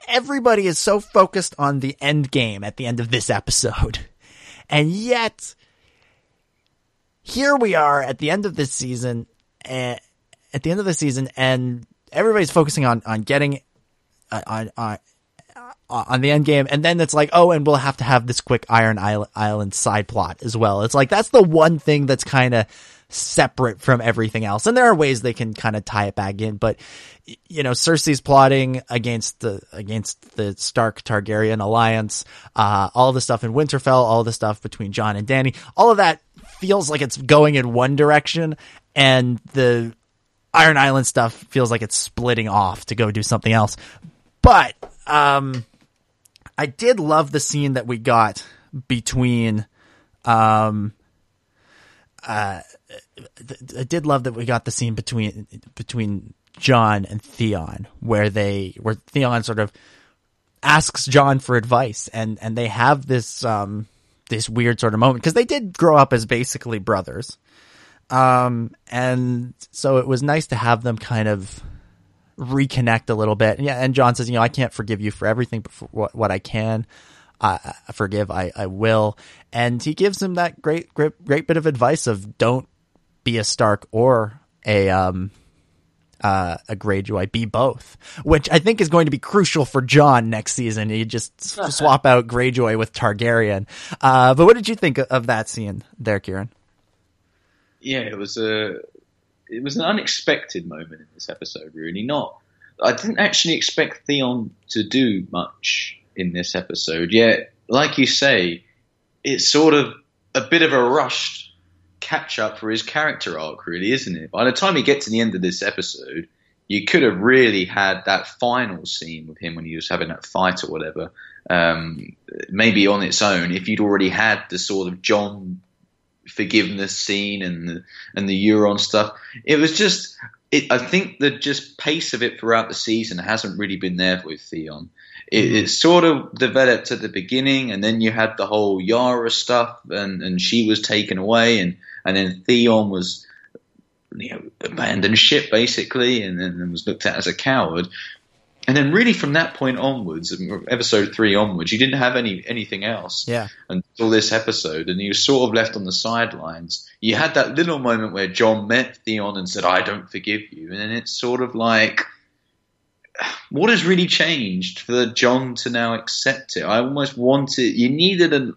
everybody is so focused on the end game at the end of this episode, and yet here we are at the end of this season, at the end of the season, and everybody's focusing on on getting uh, on on on the end game, and then it's like, oh, and we'll have to have this quick Iron Island side plot as well. It's like that's the one thing that's kind of separate from everything else. And there are ways they can kind of tie it back in, but you know, Cersei's plotting against the against the Stark Targaryen alliance, uh, all the stuff in Winterfell, all the stuff between Jon and Dany, all of that feels like it's going in one direction, and the Iron Island stuff feels like it's splitting off to go do something else. But um, I did love the scene that we got between um, uh, I did love that we got the scene between between Jon and Theon, where they where Theon sort of asks Jon for advice, and and they have this um this weird sort of moment because they did grow up as basically brothers, um, and so it was nice to have them kind of reconnect a little bit. And yeah, and Jon says, you know, I can't forgive you for everything, but for what what I can. I forgive, I, I will. And he gives him that great, great, great bit of advice of don't be a Stark or a, um, uh, a Greyjoy, be both, which I think is going to be crucial for Jon next season. You just swap out Greyjoy with Targaryen. Uh, but what did you think of that scene there, Ciaran? Yeah, it was a, it was an unexpected moment in this episode. Really, not. I didn't actually expect Theon to do much in this episode. Yet, like you say, it's sort of a bit of a rushed catch up for his character arc, really, isn't it? By the time you get to the end of this episode, you could have really had that final scene with him when he was having that fight or whatever. Um, maybe on its own, if you'd already had the sort of Jon forgiveness scene and the, and the Euron stuff, it was just. It, I think the just pace of it throughout the season hasn't really been there with Theon it, it, sort of developed at the beginning, and then you had the whole Yara stuff, and, and she was taken away, and, and then Theon was you know, abandoned ship basically, and then was looked at as a coward. And then, really, from that point onwards, episode three onwards, you didn't have any anything else. Yeah. Until this episode, and you were sort of left on the sidelines. You had that little moment where Jon met Theon and said, "I don't forgive you," and then it's sort of like what has really changed for Jon to now accept it? I almost wanted you needed a,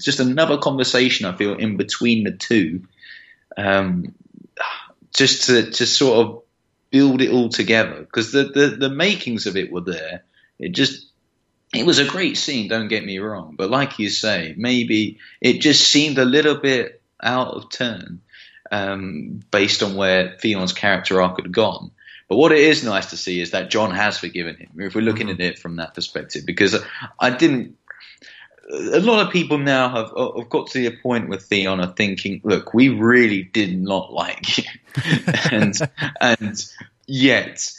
just another conversation. I feel in between the two, um, just to to sort of build it all together because the, the the makings of it were there. It just it was a great scene. Don't get me wrong, but like you say, maybe it just seemed a little bit out of turn um, based on where Theon's character arc had gone. But what it is nice to see is that Jon has forgiven him. If we're looking mm-hmm. at it from that perspective, because I didn't. A lot of people now have, have got to the point with Theon are thinking, "Look, we really did not like you," and and yet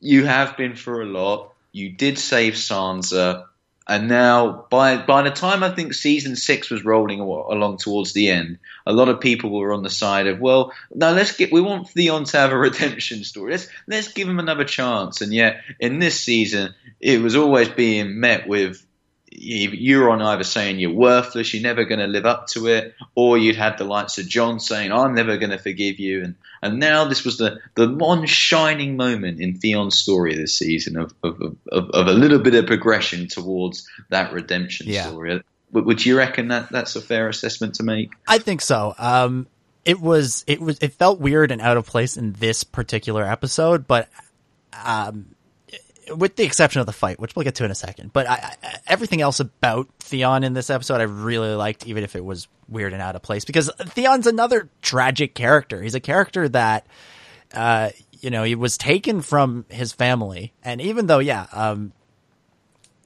you have been through a lot. You did save Sansa. And now, by by the time I think season six was rolling along towards the end, a lot of people were on the side of, well, now let's get we want Theon to have a redemption story. Let's let's give him another chance. And yet, in this season, it was always being met with Euron either saying you're worthless, you're never going to live up to it, or you'd had the likes of Jon saying I'm never going to forgive you, and and now this was the the one shining moment in Theon's story this season of of, of, of a little bit of progression towards that redemption yeah. story. Would you reckon that that's a fair assessment to make? I think so. Um, it was it was it felt weird and out of place in this particular episode, but um, with the exception of the fight, which we'll get to in a second. But I, I, everything else about Theon in this episode, I really liked, even if it was weird and out of place. Because Theon's another tragic character. He's a character that, uh, you know, he was taken from his family, and even though, yeah, um,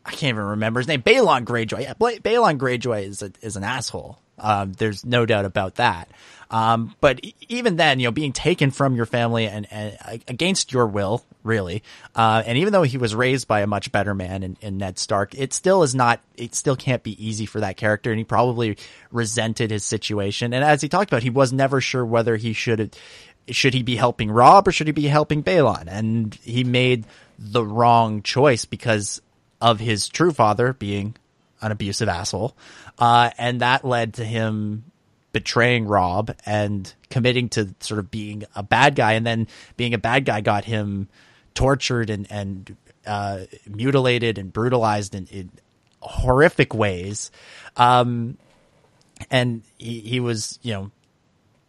I can't even remember his name, Balon Greyjoy. Yeah, Balon Greyjoy is a, is an asshole. Um, there's no doubt about that. Um, but even then, you know, being taken from your family and, and against your will, really, uh, and even though he was raised by a much better man in, in, Ned Stark, it still is not, it still can't be easy for that character. And he probably resented his situation. And as he talked about, he was never sure whether he should, should he be helping Robb or should he be helping Balon? And he made the wrong choice because of his true father being an abusive asshole. Uh, and that led to him betraying Robb and committing to sort of being a bad guy, and then being a bad guy got him tortured and and uh, mutilated and brutalized in, in horrific ways. Um, and he, he was, you know,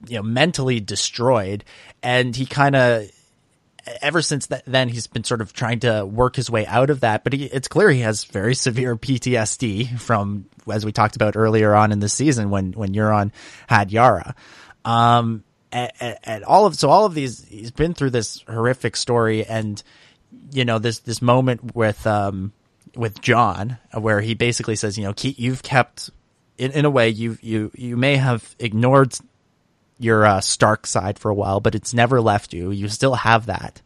you know, mentally destroyed, and he kind of ever since that, then he's been sort of trying to work his way out of that. But he, it's clear he has very severe PTSD from, as we talked about earlier on in the season when, when Euron had Yara. Um, and, and, all of, so all of these, he's been through this horrific story and, you know, this, this moment with, um, with Jon where he basically says, you know, you've kept, in, in a way, you, you, you may have ignored your uh, Stark side for a while, but it's never left you. You still have that.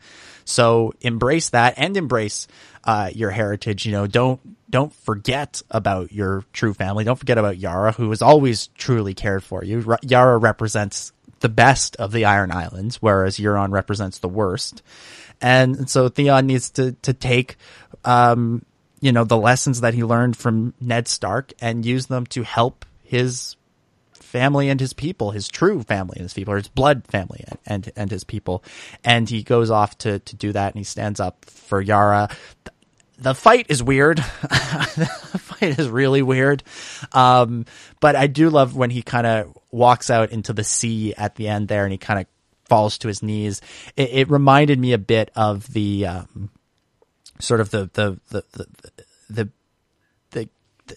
So embrace that and embrace uh, your heritage. You know, don't don't forget about your true family. Don't forget about Yara, who has always truly cared for you. Yara represents the best of the Iron Islands, whereas Euron represents the worst. And so Theon needs to to take, um, you know, the lessons that he learned from Ned Stark and use them to help his family and his people, his true family and his people, or his blood family and, and, and his people. And he goes off to, to do that and he stands up for Yara. The fight is weird. the fight is really weird. Um, but I do love when he kind of walks out into the sea at the end there and he kind of falls to his knees. It, it, reminded me a bit of the, um, sort of the, the, the, the, the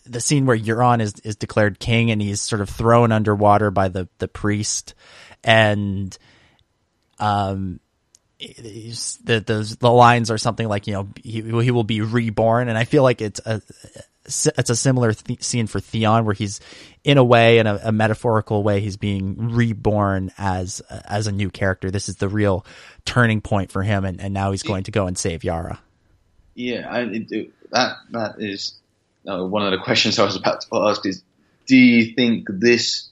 the scene where Euron is is declared king and he's sort of thrown underwater by the the priest and um the the the lines are something like you know he he will be reborn. And I feel like it's a it's a similar th- scene for Theon where he's in a way in a, a, metaphorical way he's being reborn as as a new character. This is the real turning point for him and, and now he's going to go and save Yara. Yeah I, it, that that is uh, one of the questions I was about to ask is, do you think this?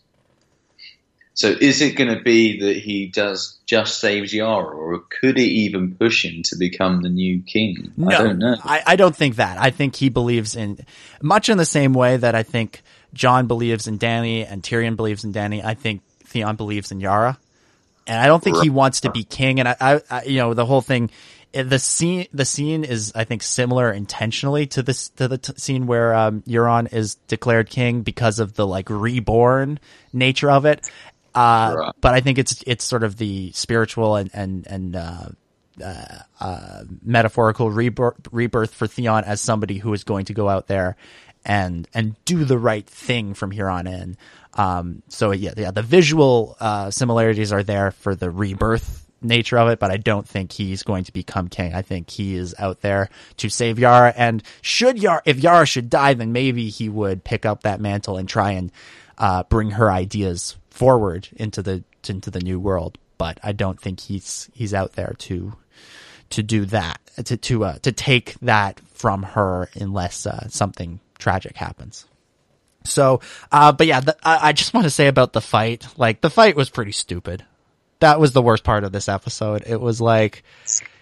So, is it going to be that he does just saves Yara, or could it even push him to become the new king? No, I don't know. I, I don't think that. I think he believes in much in the same way that I think Jon believes in Dany and Tyrion believes in Dany. I think Theon believes in Yara, and I don't think he wants to be king. And I, I, I you know, the whole thing the scene the scene is I think similar intentionally to this to the t- scene where um, Euron is declared king because of the like reborn nature of it. Uh, but I think it's it's sort of the spiritual and and and uh, uh, uh, metaphorical rebirth, rebirth for Theon as somebody who is going to go out there and and do the right thing from here on in. Um, so yeah, yeah, the visual uh, similarities are there for the rebirth nature of it, but I don't think he's going to become king. I think he is out there to save Yara. And should Yara, if Yara should die, then maybe he would pick up that mantle and try and uh, bring her ideas forward into the into the new world. But I don't think he's he's out there to to do that to to uh, to take that from her unless uh, something tragic happens. So, uh, but yeah, the, I, I just want to say about the fight. Like the fight was pretty stupid. That was the worst part of this episode. It was like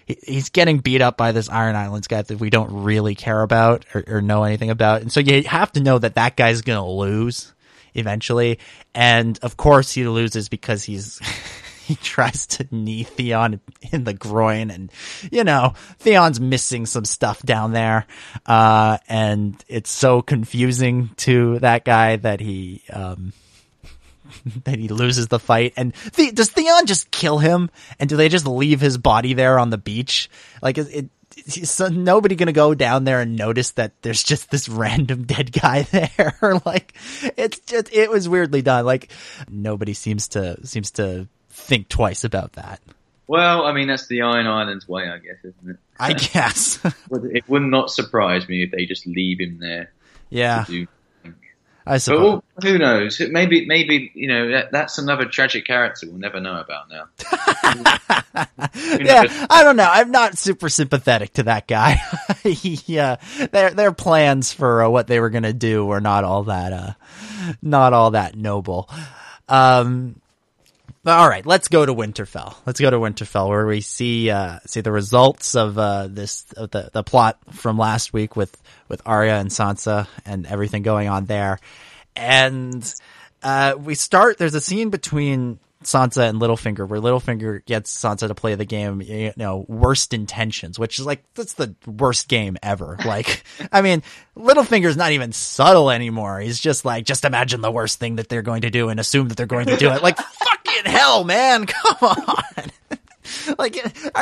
he, he's getting beat up by this Iron Islands guy that we don't really care about or, or know anything about, and so you have to know that that guy's gonna lose eventually. And of course, he loses because he's he tries to knee Theon in the groin and, you know, Theon's missing some stuff down there. Uh, and it's so confusing to that guy that he, um, that he loses the fight. And the- does Theon just kill him? And do they just leave his body there on the beach? Like, it, it so nobody gonna go down there and notice that there's just this random dead guy there. like, it's just, it was weirdly done. Like, nobody seems to, seems to think twice about that. Well, I mean, that's the Iron Islands way, I guess, isn't it? I guess. it would not surprise me if they just leave him there. Yeah. Do, I suppose. But well, who knows? Maybe, maybe you know that, that's another tragic character we'll never know about now. yeah, I don't know. I'm not super sympathetic to that guy. yeah, uh, their their plans for uh, what they were gonna do were not all that, uh, not all that noble. Um, all right, let's go to Winterfell. Let's go to Winterfell where we see uh, see the results of uh, this of the the plot from last week with with Arya and Sansa and everything going on there. And uh, we start. There's a scene between Sansa and Littlefinger where Littlefinger gets Sansa to play the game, you know, worst intentions, which is like that's the worst game ever. Like, I mean, Littlefinger's not even subtle anymore. He's just like, just imagine the worst thing that they're going to do and assume that they're going to do it. Like, fucking hell, man, come on. like,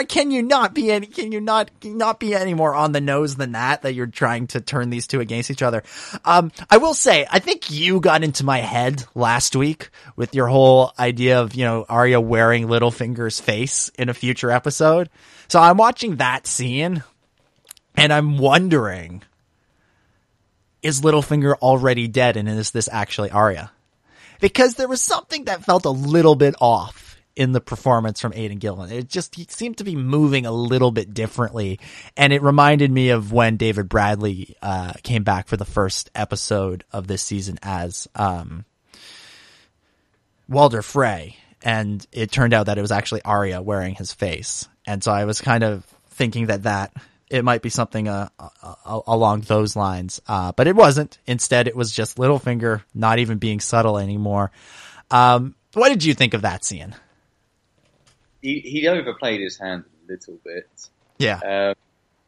can you not be any? Can you not not be any more on the nose than that? That you're trying to turn these two against each other. Um, I will say, I think you got into my head last week with your whole idea of you know Arya wearing Littlefinger's face in a future episode. So I'm watching that scene, and I'm wondering, is Littlefinger already dead, and is this actually Arya? Because there was something that felt a little bit off in the performance from Aidan Gillen. It just he seemed to be moving a little bit differently, and it reminded me of when David Bradley uh, came back for the first episode of this season as um, Walder Frey, and it turned out that it was actually Arya wearing his face, and so I was kind of thinking that that it might be something uh, uh, along those lines, uh, but it wasn't. Instead, it was just Littlefinger not even being subtle anymore. Um, what did you think of that scene? he, he overplayed his hand a little bit. Yeah. Uh,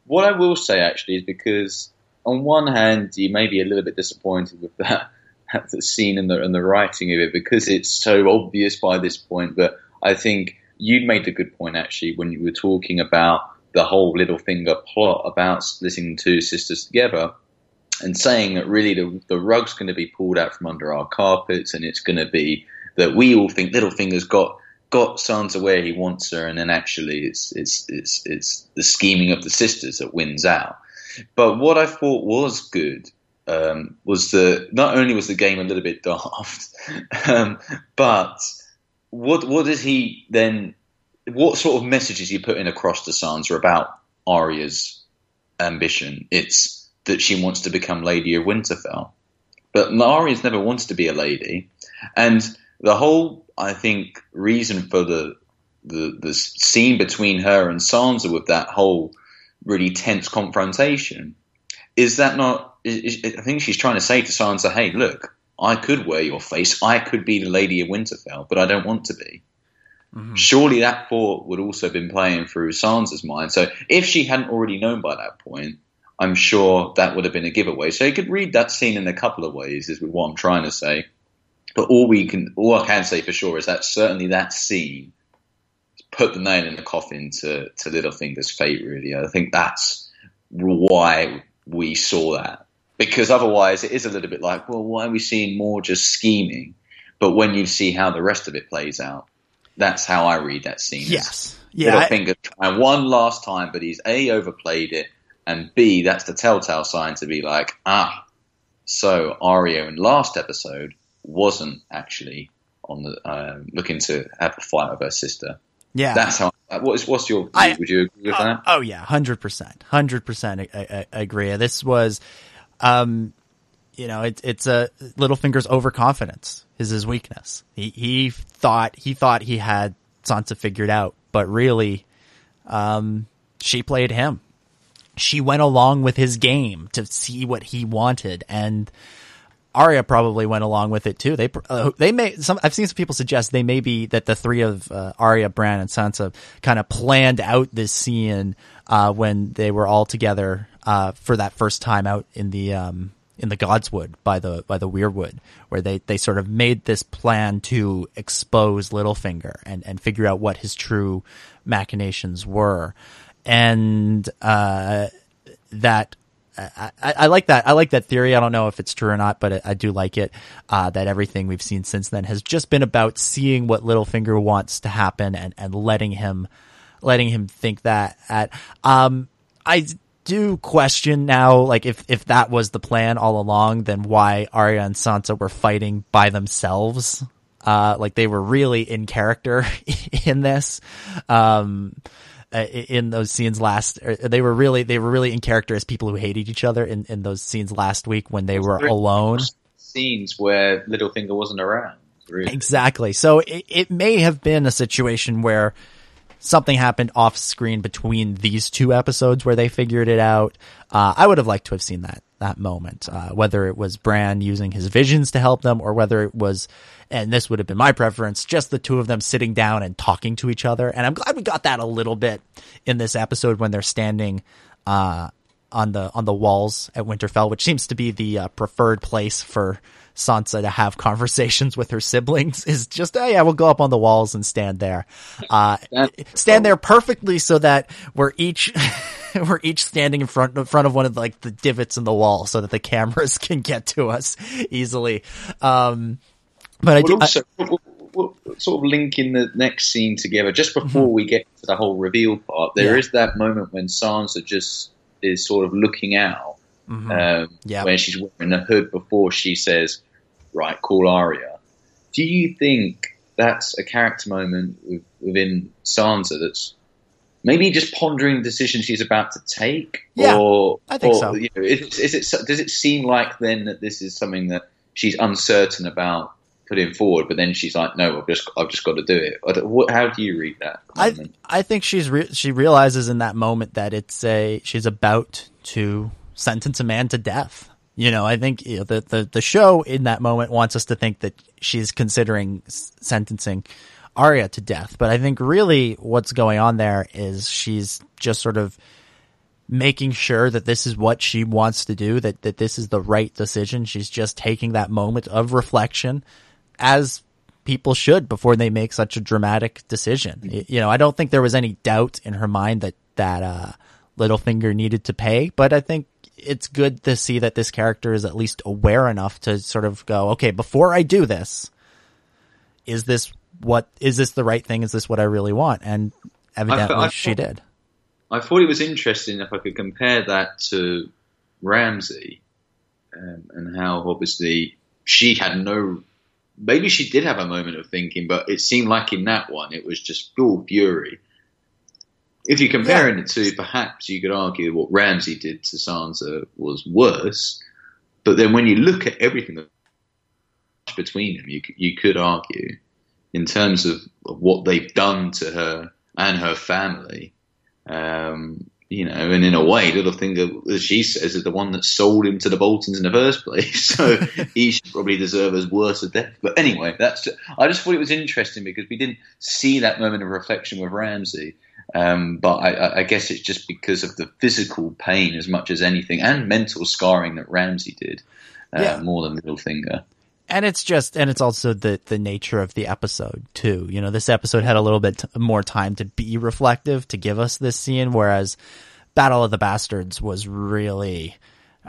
what I will say actually is because on one hand you may be a little bit disappointed with that, that scene and the and the writing of it because it's so obvious by this point. But I think you made a good point actually when you were talking about the whole Littlefinger plot about splitting two sisters together and saying that really the, the rug's going to be pulled out from under our carpets and it's going to be that we all think Littlefinger's got got Sansa where he wants her, and then actually it's it's it's it's the scheming of the sisters that wins out. But what I thought was good um, was that not only was the game a little bit daft, um, but what what did he then? What sort of messages he put in across to Sansa about Arya's ambition? It's that she wants to become Lady of Winterfell, but Arya's never wanted to be a lady, and the whole I think reason for the the the scene between her and Sansa with that whole really tense confrontation is that not? Is, I think she's trying to say to Sansa, "Hey, look, I could wear your face. I could be the Lady of Winterfell, but I don't want to be." Mm-hmm. Surely that thought would also have been playing through Sansa's mind. So if she hadn't already known by that point, I'm sure that would have been a giveaway. So you could read that scene in a couple of ways, is what I'm trying to say. But all we can, all I can say for sure is that certainly that scene put the nail in the coffin to to Littlefinger's fate. Really, I think that's why we saw that because otherwise it is a little bit like, well, why are we seeing more just scheming? But when you see how the rest of it plays out, that's how I read that scene. Yes, yeah. Littlefinger trying one last time, but he's a overplayed it, and b that's the telltale sign to be like, ah, so Arya in last episode wasn't actually on the um, looking to have a fight with her sister. Yeah, that's how. What's what's your? I, would you agree with uh, that? Oh yeah, hundred percent, hundred percent. I agree. This was, um, you know, it's it's a Littlefinger's overconfidence is his weakness. He he thought he thought he had Sansa figured out, but really, um, she played him. She went along with his game to see what he wanted, and Arya probably went along with it too. They uh, they may some I've seen some people suggest they may be that the three of uh, Arya, Bran, and Sansa kind of planned out this scene uh, when they were all together uh, for that first time out in the um, in the Godswood by the by the Weirwood, where they they sort of made this plan to expose Littlefinger and and figure out what his true machinations were, and uh, that I, I, like that. I like that theory. I don't know if it's true or not, but I, do like it. Uh, that everything we've seen since then has just been about seeing what Littlefinger wants to happen and, and letting him, letting him think that. At um, I do question now, like if if that was the plan all along, then why Arya and Sansa were fighting by themselves? Uh, like they were really in character in this. Um, uh, in those scenes last they were really they were really in character as people who hated each other in, in those scenes last week when they were alone scenes where Littlefinger wasn't around really. exactly so it, it may have been a situation where something happened off screen between these two episodes where they figured it out uh, I would have liked to have seen that that moment uh, whether it was Bran using his visions to help them or whether it was and this would have been my preference, just the two of them sitting down and talking to each other. And I'm glad we got that a little bit in this episode when they're standing uh, on the on the walls at Winterfell, which seems to be the uh, preferred place for Sansa to have conversations with her siblings. Is just oh yeah, we'll go up on the walls and stand there, uh, stand there perfectly so that we're each. we're each standing in front in front of one of like the divots in the wall so that the cameras can get to us easily. Um, but I do also, I, we'll, we'll sort of linking the next scene together just before mm-hmm. we get to the whole reveal part. There yeah. is that moment when Sansa just is sort of looking out, mm-hmm. um, yeah. where she's wearing the hood before she says, "Right, call Arya." Do you think that's a character moment within Sansa that's maybe just pondering the decision she's about to take? Yeah, or, I think or, so. You know, is, is it does it seem like then that this is something that she's uncertain about putting forward, but then she's like, "No, I've just I've just got to do it." How do you read that? Moment? I I think she's re- she realizes in that moment that it's a she's about to sentence a man to death. You know, I think you know, the, the the show in that moment wants us to think that she's considering sentencing Arya to death, but I think really what's going on there is she's just sort of making sure that this is what she wants to do, that, that this is the right decision. She's just taking that moment of reflection as people should before they make such a dramatic decision. Mm-hmm. You know, I don't think there was any doubt in her mind that that uh, Littlefinger needed to pay, but I think it's good to see that this character is at least aware enough to sort of go, okay, before I do this, is this what is this the right thing? Is this what I really want? And evidently, I, I she did. I thought it was interesting if I could compare that to Ramsay um, and how obviously she had no maybe she did have a moment of thinking, but it seemed like in that one it was just pure fury. If you're comparing yeah. it to perhaps you could argue what Ramsay did to Sansa was worse, but then when you look at everything between them, you you could argue in terms of, of what they've done to her and her family. Um, you know, and in a way, Littlefinger, as she says, is the one that sold him to the Boltons in the first place. So he should probably deserve as worse a death. But anyway, that's. Just, I just thought it was interesting because we didn't see that moment of reflection with Ramsay. Um, but I, I, guess it's just because of the physical pain as much as anything, and mental scarring that Ramsay did uh, yeah. more than Littlefinger. and it's just and it's also the the nature of the episode too you know this episode had a little bit t- more time to be reflective to give us this scene whereas battle of the bastards was really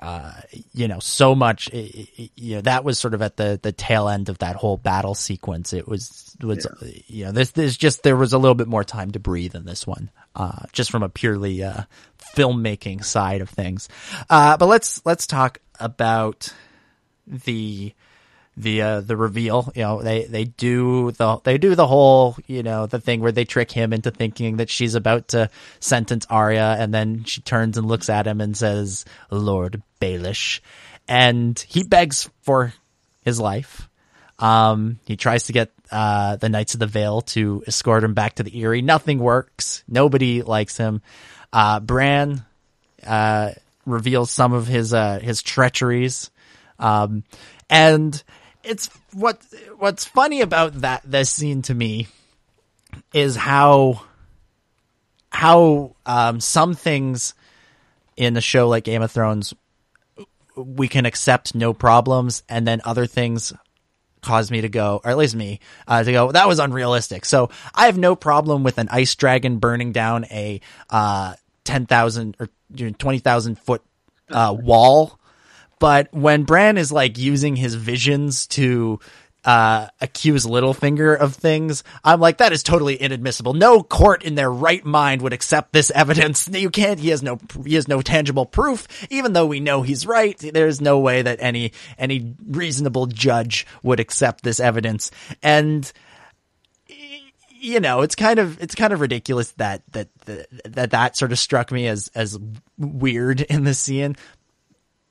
uh, you know so much you know that was sort of at the the tail end of that whole battle sequence it was was yeah. you know this there's just there was a little bit more time to breathe in this one uh, just from a purely uh, filmmaking side of things uh, but let's let's talk about the the uh, the reveal. You know, they they do the they do the whole you know the thing where they trick him into thinking that she's about to sentence Arya, and then she turns and looks at him and says, "Lord Baelish," and he begs for his life. Um, he tries to get uh, the Knights of the Vale to escort him back to the Eyrie. Nothing works. Nobody likes him. Uh, Bran uh, reveals some of his uh, his treacheries. Um, and it's what what's funny about that this scene to me is how how um, some things in a show like Game of Thrones we can accept no problems, and then other things cause me to go, or at least me, uh, to go, that was unrealistic. So I have no problem with an ice dragon burning down a uh, 10,000 or 20,000 foot uh, wall but when Bran is like using his visions to uh, accuse Littlefinger of things, I'm like, that is totally inadmissible. No court in their right mind would accept this evidence. You can't. He has no. He has no tangible proof. Even though we know he's right, there's no way that any any reasonable judge would accept this evidence. And you know, it's kind of it's kind of ridiculous that that that that sort of struck me as as weird in the scene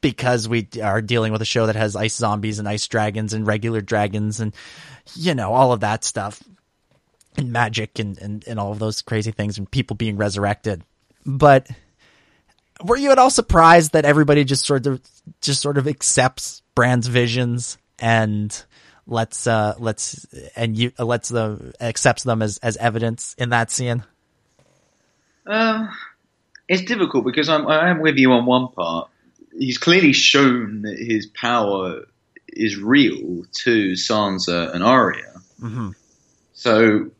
because we are dealing with a show that has ice zombies and ice dragons and regular dragons and you know all of that stuff and magic and, and, and all of those crazy things and people being resurrected. But were you at all surprised that everybody just sort of just sort of accepts Bran's visions and lets uh let's and you uh, lets them accepts them as as evidence in that scene? Uh it's difficult because I'm I am with you on one part he's clearly shown that his power is real to Sansa and Arya. Mm-hmm. So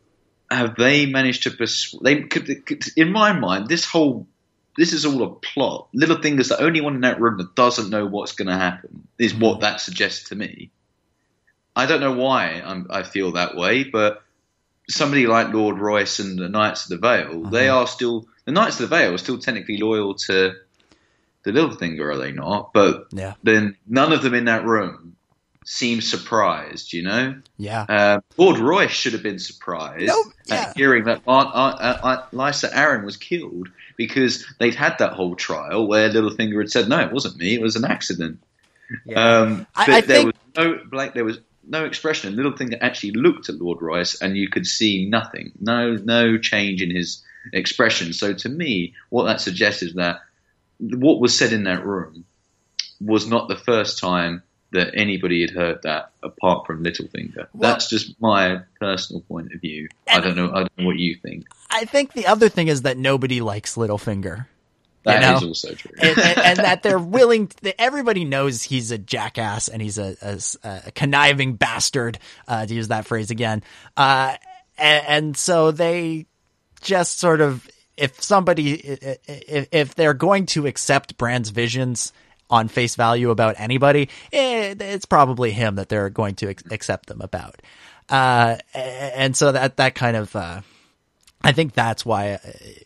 have they managed to persuade? They could, could, in my mind, this whole this is all a plot. Littlefinger's the only one in that room that doesn't know what's going to happen. Is mm-hmm. what that suggests to me. I don't know why I'm, i feel that way, but somebody like Lord Royce and the Knights of the Vale, mm-hmm. they are still the Knights of the Vale are still technically loyal to the Littlefinger, are they not? But yeah. then none of them in that room seem surprised, you know? Yeah. Uh, Lord Royce should have been surprised nope, yeah. at hearing that Aunt, Aunt, Aunt, Lysa Arryn was killed because they'd had that whole trial where Littlefinger had said, no, it wasn't me, it was an accident. Yeah. Um, but I, I there think... was no like, there was no expression. Littlefinger actually looked at Lord Royce and you could see nothing, no no change in his expression. So to me, what that suggests is that what was said in that room was not the first time that anybody had heard that apart from Littlefinger. Well, That's just my personal point of view. I don't know. I don't know what you think. I think the other thing is that nobody likes Littlefinger. That you know? is also true, and, and, and, that they're willing. To, that everybody knows he's a jackass and he's a, a, a conniving bastard, uh, to use that phrase again. Uh, and, and so they just sort of if somebody if, if they're going to accept Bran's visions on face value about anybody, eh, it's probably him that they're going to accept them about. Uh, and so that that kind of uh, I think that's why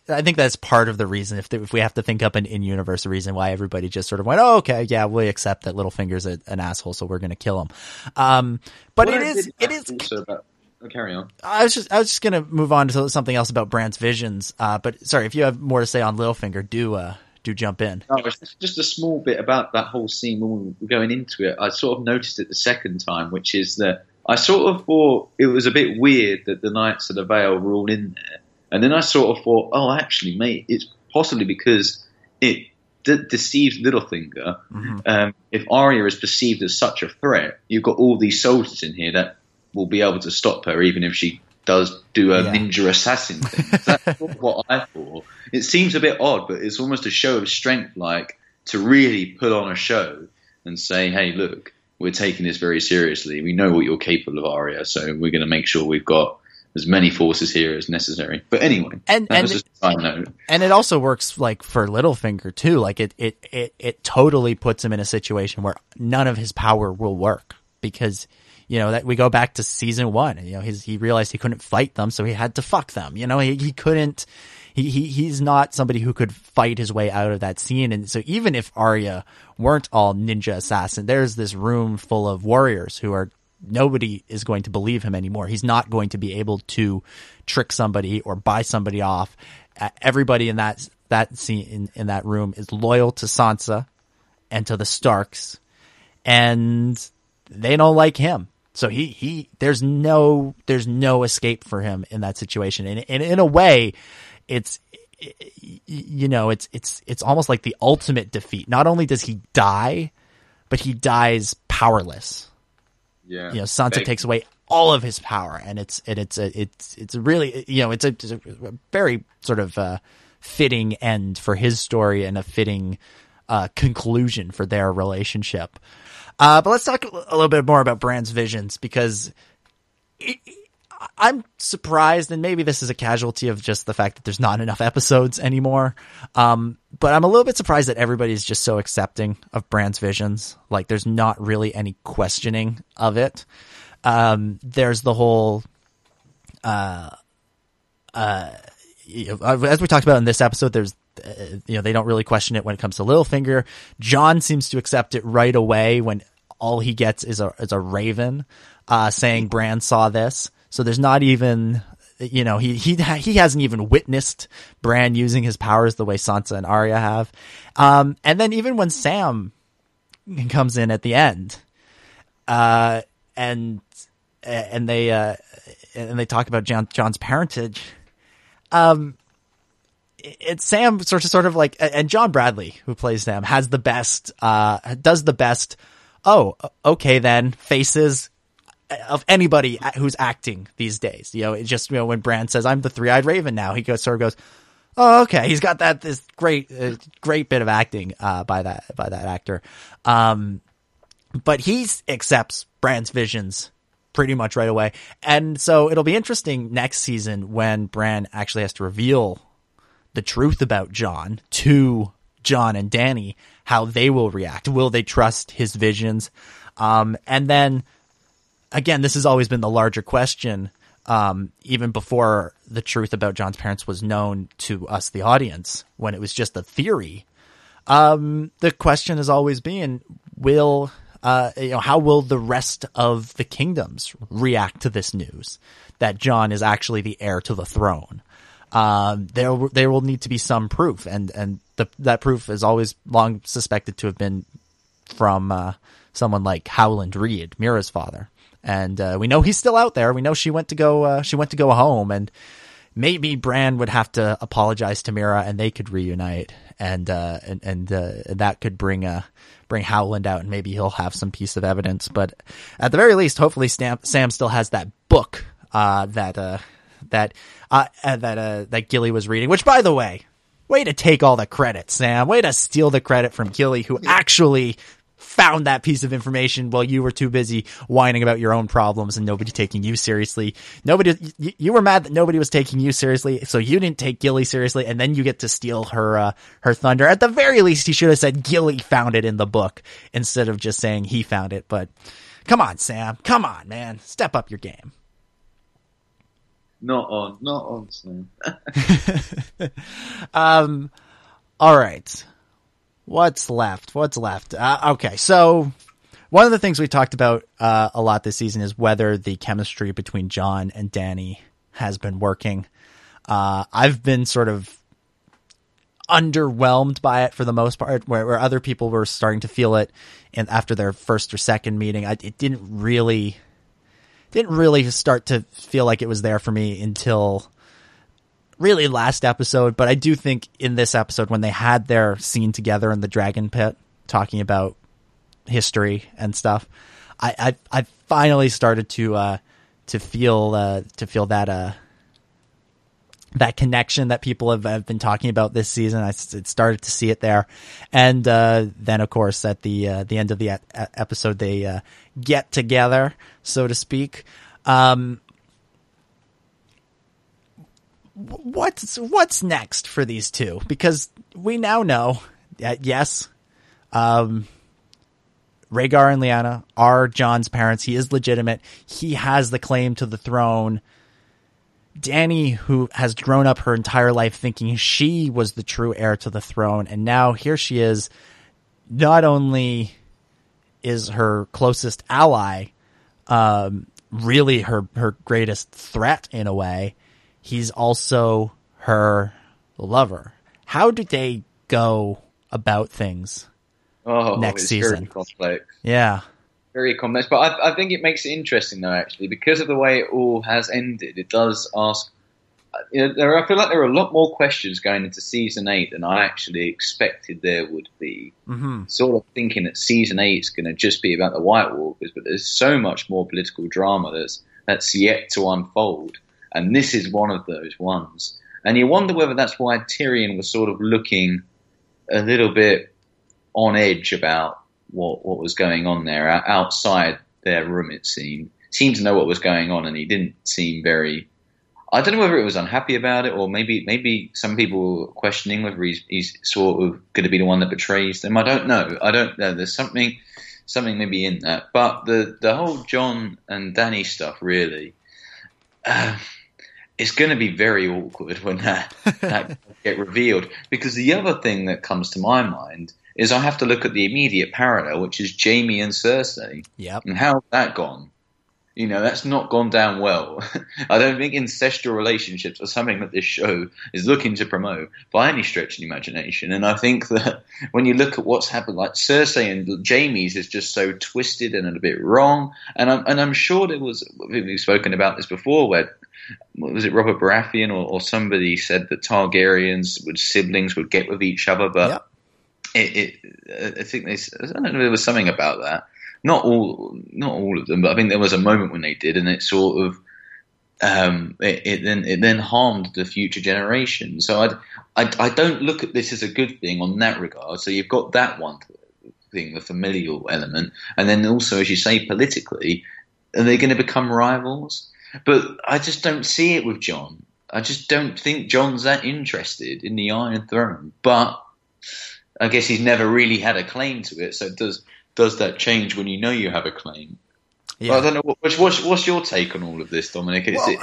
I think that's part of the reason if if we have to think up an in universe reason why everybody just sort of went oh okay yeah we accept that Littlefinger's a, an asshole so we're going to kill him. Um, but it is it is about carry on. I was just I was just gonna move on to something else about Bran's visions. Uh, but sorry, if you have more to say on Littlefinger, do uh, do jump in. No, just a small bit about that whole scene when we were going into it. I sort of noticed it the second time, which is that I sort of thought it was a bit weird that the Knights of the Vale were all in there, and then I sort of thought, oh, actually, mate, it's possibly because it de- deceives Littlefinger. Mm-hmm. Um, if Arya is perceived as such a threat, you've got all these soldiers in here that will be able to stop her, even if she does do a yeah. ninja assassin thing. That's what I thought. It seems a bit odd, but it's almost a show of strength, like to really put on a show and say, "Hey, look, we're taking this very seriously. We know what you're capable of, Arya, so we're going to make sure we've got as many forces here as necessary. But anyway, and, and was just a side note. And it also works like for Littlefinger too. Like it, it, it, it totally puts him in a situation where none of his power will work because, you know, that we go back to season one you know, he realized he couldn't fight them. So he had to fuck them. You know, he, he couldn't, he, he, he's not somebody who could fight his way out of that scene. And so even if Arya weren't all ninja assassin, there's this room full of warriors who are nobody is going to believe him anymore. He's not going to be able to trick somebody or buy somebody off. Uh, everybody in that that scene in, in that room is loyal to Sansa and to the Starks, and they don't like him. So he he there's no there's no escape for him in that situation. And, and in a way, it's you know it's it's it's almost like the ultimate defeat. Not only does he die, but he dies powerless yeah. You know, Sansa takes away all of his power, and it's and it's a it's it's really you know it's a, it's a very sort of uh, fitting end for his story and a fitting uh, conclusion for their relationship. Uh, but let's talk a little bit more about Bran's visions because. It, I'm surprised, and maybe this is a casualty of just the fact that there's not enough episodes anymore. Um, but I'm a little bit surprised that everybody's just so accepting of Bran's visions. Like, there's not really any questioning of it. Um, there's the whole, uh, uh, as we talked about in this episode, there's, uh, you know, they don't really question it when it comes to Littlefinger. Jon seems to accept it right away when all he gets is a is a raven, uh, saying Bran saw this. So there's not even, you know, he he he hasn't even witnessed Bran using his powers the way Sansa and Arya have. Um, and then even when Sam comes in at the end, uh, and and they uh, and they talk about Jon, Jon's parentage, um, it's Sam sort of sort of like and John Bradley who plays Sam has the best uh does the best oh okay then faces of anybody who's acting these days. You know, it just you know when Bran says I'm the three eyed raven now, he goes sort of goes, oh okay, he's got that this great uh, great bit of acting uh, by that by that actor. Um, but he accepts Bran's visions pretty much right away, and so it'll be interesting next season when Bran actually has to reveal the truth about Jon to Jon and Dany, how they will react. Will they trust his visions? Um, and then again, this has always been the larger question, um, even before the truth about Jon's parents was known to us, the audience, when it was just a theory. Um, the question has always been, will, uh, you know, how will the rest of the kingdoms react to this news that Jon is actually the heir to the throne? Um, there, there will need to be some proof, and, and the, that proof is always long suspected to have been from, uh, someone like Howland Reed, Meera's father and uh, we know he's still out there. We know she went to go uh, she went to go home, and maybe Bran would have to apologize to Meera, and they could reunite, and uh, and and uh, that could bring a uh, bring Howland out, and maybe he'll have some piece of evidence. But at the very least, hopefully Sam, Sam still has that book uh, that that uh, uh, that uh, that Gilly was reading. Which, by the way, way to take all the credit, Sam. Way to steal the credit from Gilly, who actually found that piece of information while you were too busy whining about your own problems and nobody taking you seriously. Nobody, you, you were mad that nobody was taking you seriously, so you didn't take Gilly seriously, and then you get to steal her, uh, her thunder. At the very least, he should have said Gilly found it in the book instead of just saying he found it. But come on, Sam, come on, man, step up your game. Not on, not on, Sam. um, all right. What's left? What's left? Uh, okay, so one of the things we talked about uh, a lot this season is whether the chemistry between Jon and Dany has been working. Uh, I've been sort of underwhelmed by it for the most part, where, where other people were starting to feel it, and after their first or second meeting, I, it didn't really didn't really start to feel like it was there for me until really last episode, but I do think in this episode when they had their scene together in the dragon pit talking about history and stuff, I I, I finally started to uh, to feel uh, to feel that uh, that connection that people have, have been talking about this season. I started to see it there, and uh, then of course at the uh, the end of the e- episode they uh, get together, so to speak. Um, what's what's next for these two? Because we now know that yes, um, Rhaegar and Lyanna are Jon's parents. He is legitimate. He has the claim to the throne. Dany, who has grown up her entire life thinking she was the true heir to the throne, and now here she is. Not only is her closest ally, um, really her her greatest threat in a way, he's also her lover. How do they go about things Oh, next season? complex. Yeah. Very complex, but I, I think it makes it interesting though. Actually, because of the way it all has ended, it does ask. You know, there, I feel like there are a lot more questions going into season eight than I actually expected there would be. Mm-hmm. Sort of thinking that season eight is going to just be about the White Walkers, but there's so much more political drama that's that's yet to unfold, and this is one of those ones. And you wonder whether that's why Tyrion was sort of looking a little bit on edge about what what was going on there outside their room. It seemed seemed to know what was going on, and he didn't seem very. I don't know whether it was unhappy about it, or maybe maybe some people were questioning whether he's he's sort of going to be the one that betrays them. I don't know. I don't know. There's something something maybe in that, but the the whole Jon and Dany stuff really. Uh, it's going to be very awkward when that, that get revealed because the other thing that comes to my mind is I have to look at the immediate parallel, which is Jaime and Cersei. Yep. And how's that gone? You know, that's not gone down well. I don't think incestual relationships are something that this show is looking to promote by any stretch of the imagination. And I think that when you look at what's happened, like Cersei and Jaime's is just so twisted and a bit wrong. And I'm, and I'm sure there was, we've spoken about this before, where was it Robert Baratheon or, or somebody said that Targaryens would siblings would get with each other, but it, it, I think I don't know, there was something about that. Not all, not all of them, but I think there was a moment when they did, and it sort of, um, it, it then it then harmed the future generation. So I, I, I don't look at this as a good thing on that regard. So you've got that one thing, the familial element, and then also, as you say, politically, are they going to become rivals? But I just don't see it with Jon. I just don't think Jon's that interested in the Iron Throne. But I guess he's never really had a claim to it. So does does that change when you know you have a claim? Yeah. I don't know. What's, what's, what's your take on all of this, Dominic? It's, Well- it,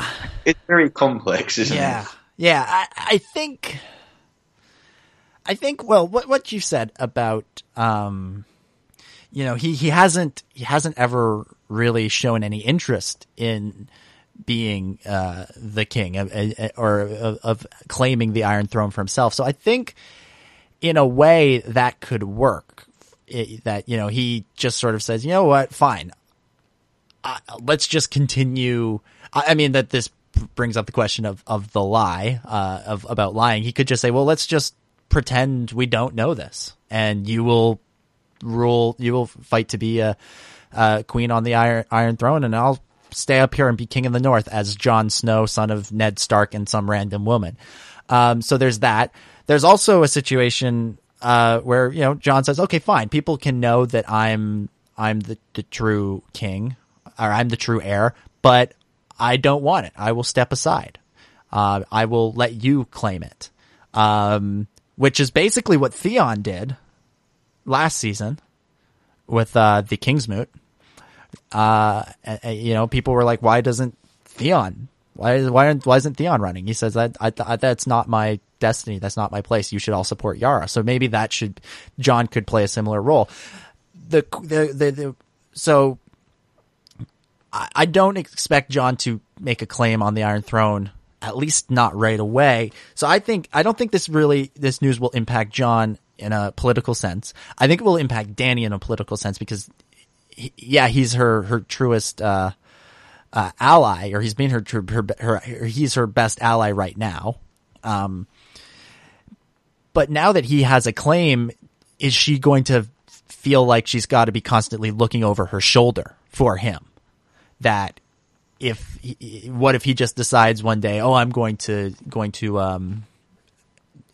it's very complex, isn't yeah. it? Yeah. I, I think, I think, well, what, what you said about, um, you know, he, he hasn't, he hasn't ever really shown any interest in being, uh, the king uh, uh, or of, of claiming the Iron Throne for himself. So I think in a way that could work. It, that, you know, he just sort of says, you know what, fine. Let's just continue. I, I mean, that this brings up the question of, of the lie, uh, of, about lying. He could just say, well, let's just pretend we don't know this and you will rule, you will fight to be a, a queen on the Iron, Iron Throne and I'll stay up here and be king of the North as Jon Snow, son of Ned Stark and some random woman. Um, so there's that. There's also a situation, uh, where, you know, Jon says, okay, fine. People can know that I'm, I'm the, the true king or I'm the true heir, but I don't want it. I will step aside. Uh, I will let you claim it. Um, which is basically what Theon did last season with, uh, the Kingsmoot. Uh, you know, people were like, why doesn't Theon, why, why, why isn't Theon running? He says that I, I, that's not my destiny. That's not my place. You should all support Yara. So maybe that should, Jon could play a similar role. The, the, the, the so I, I don't expect Jon to make a claim on the Iron Throne, at least not right away. So I think, I don't think this really, this news will impact Jon in a political sense. I think it will impact Dany in a political sense because he, yeah, he's her, her truest, uh, uh, ally, or he's been her, her, her, her, he's her best ally right now. Um, but now that he has a claim, is she going to feel like she's got to be constantly looking over her shoulder for him? That if he, what if he just decides one day, oh, I'm going to going to um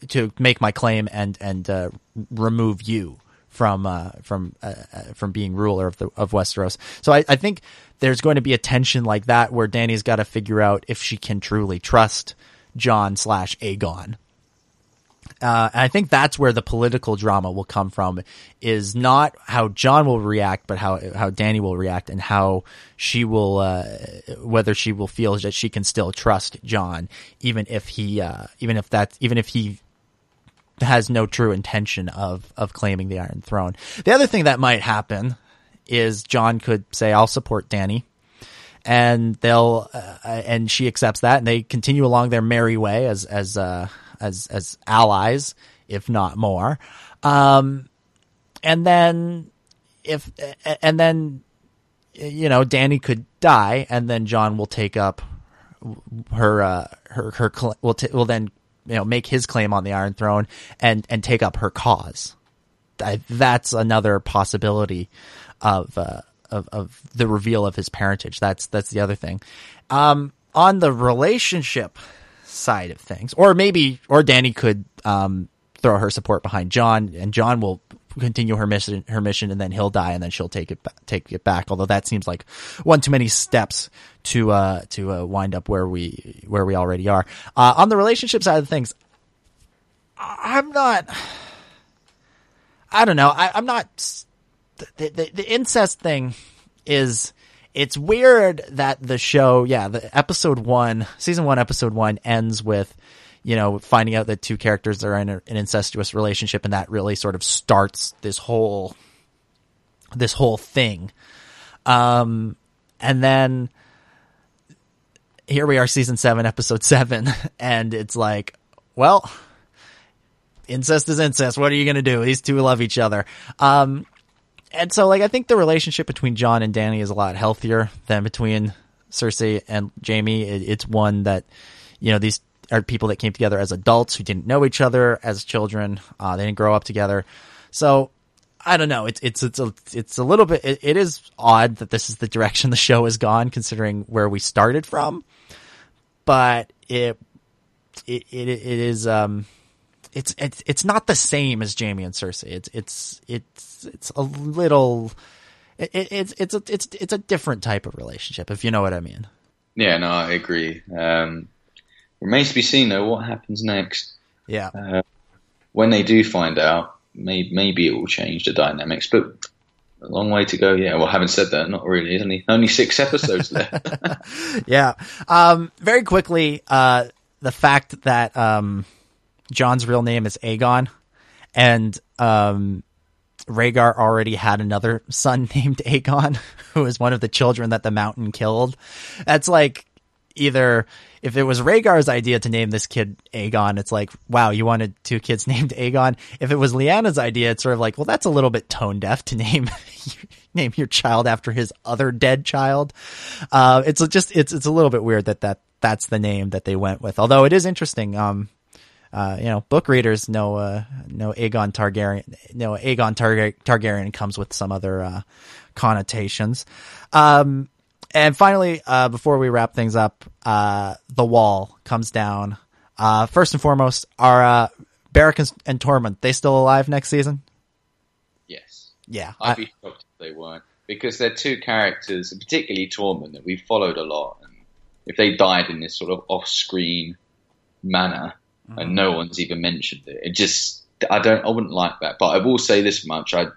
to make my claim and and uh, remove you from uh, from uh, uh, from being ruler of the of Westeros. So I, I think there's going to be a tension like that where Dany's got to figure out if she can truly trust Jon slash Aegon. Uh, and I think that's where the political drama will come from is not how Jon will react, but how, how Dany will react and how she will, uh, whether she will feel that she can still trust Jon even if he, uh, even if that, even if he has no true intention of, of claiming the Iron Throne. The other thing that might happen is Jon could say, I'll support Dany," and they'll, uh, and she accepts that and they continue along their merry way as, as, uh, as as allies, if not more. Um, and then if and then you know Dany could die, and then Jon will take up her uh, her her will t- will then you know make his claim on the Iron Throne and and take up her cause. That's another possibility of, uh, of of the reveal of his parentage. That's that's the other thing. Um, on the relationship side of things, or maybe, or Dany could um, throw her support behind Jon, and Jon will continue her mission, her mission, and then he'll die, and then she'll take it take it back. Although that seems like one too many steps to uh, to uh, wind up where we where we already are. Uh, on the relationship side of things, I'm not. I don't know. I, am not. The, the, the incest thing is it's weird that the show, yeah, the episode one, season one, episode one ends with, you know, finding out that two characters are in a, an incestuous relationship, and that really sort of starts this whole, this whole thing. Um, and then here we are, season seven, episode seven, and it's like, well, incest is incest. What are you going to do? These two love each other. Um, and so like I think the relationship between Jon and Dany is a lot healthier than between Cersei and Jaime. It, it's one that you know these are people that came together as adults who didn't know each other as children. Uh, they didn't grow up together, so I don't know. It's it's it's a it's a little bit. It, it is odd that this is the direction the show has gone, considering where we started from. But it it it, it is um it's it's it's not the same as Jaime and Cersei. It's it's it's it's a little it, it's it's a it's it's a different type of relationship, if you know what I mean. Yeah, no, I agree. Um, remains to be seen though what happens next. Yeah, uh, when they do find out, maybe maybe it will change the dynamics, but. A long way to go. Yeah. Well, having said that, not really. Only only six episodes left. yeah. Um, very quickly, uh, the fact that um, Jon's real name is Aegon, and um, Rhaegar already had another son named Aegon, who was one of the children that the Mountain killed. That's like either if it was Rhaegar's idea to name this kid Aegon, it's like, wow, you wanted two kids named Aegon. If it was Lyanna's idea, it's sort of like, well, that's a little bit tone deaf to name name your child after his other dead child. Uh, it's just it's it's a little bit weird that that that's the name that they went with. Although it is interesting. Um, uh, you know, book readers know, uh, know Aegon Targaryen, know Aegon Targa- Targaryen comes with some other, uh, connotations. Um, and finally, uh, before we wrap things up, uh, the wall comes down. Uh, first and foremost, are, uh, Beric and, and Tormund, they still alive next season? Yes. Yeah. I'd be shocked if they weren't. Because they're two characters, particularly Tormund, that we've followed a lot. And if they died in this sort of off-screen manner, mm. and no one's even mentioned it. It just I don't I wouldn't like that. But I will say this much: I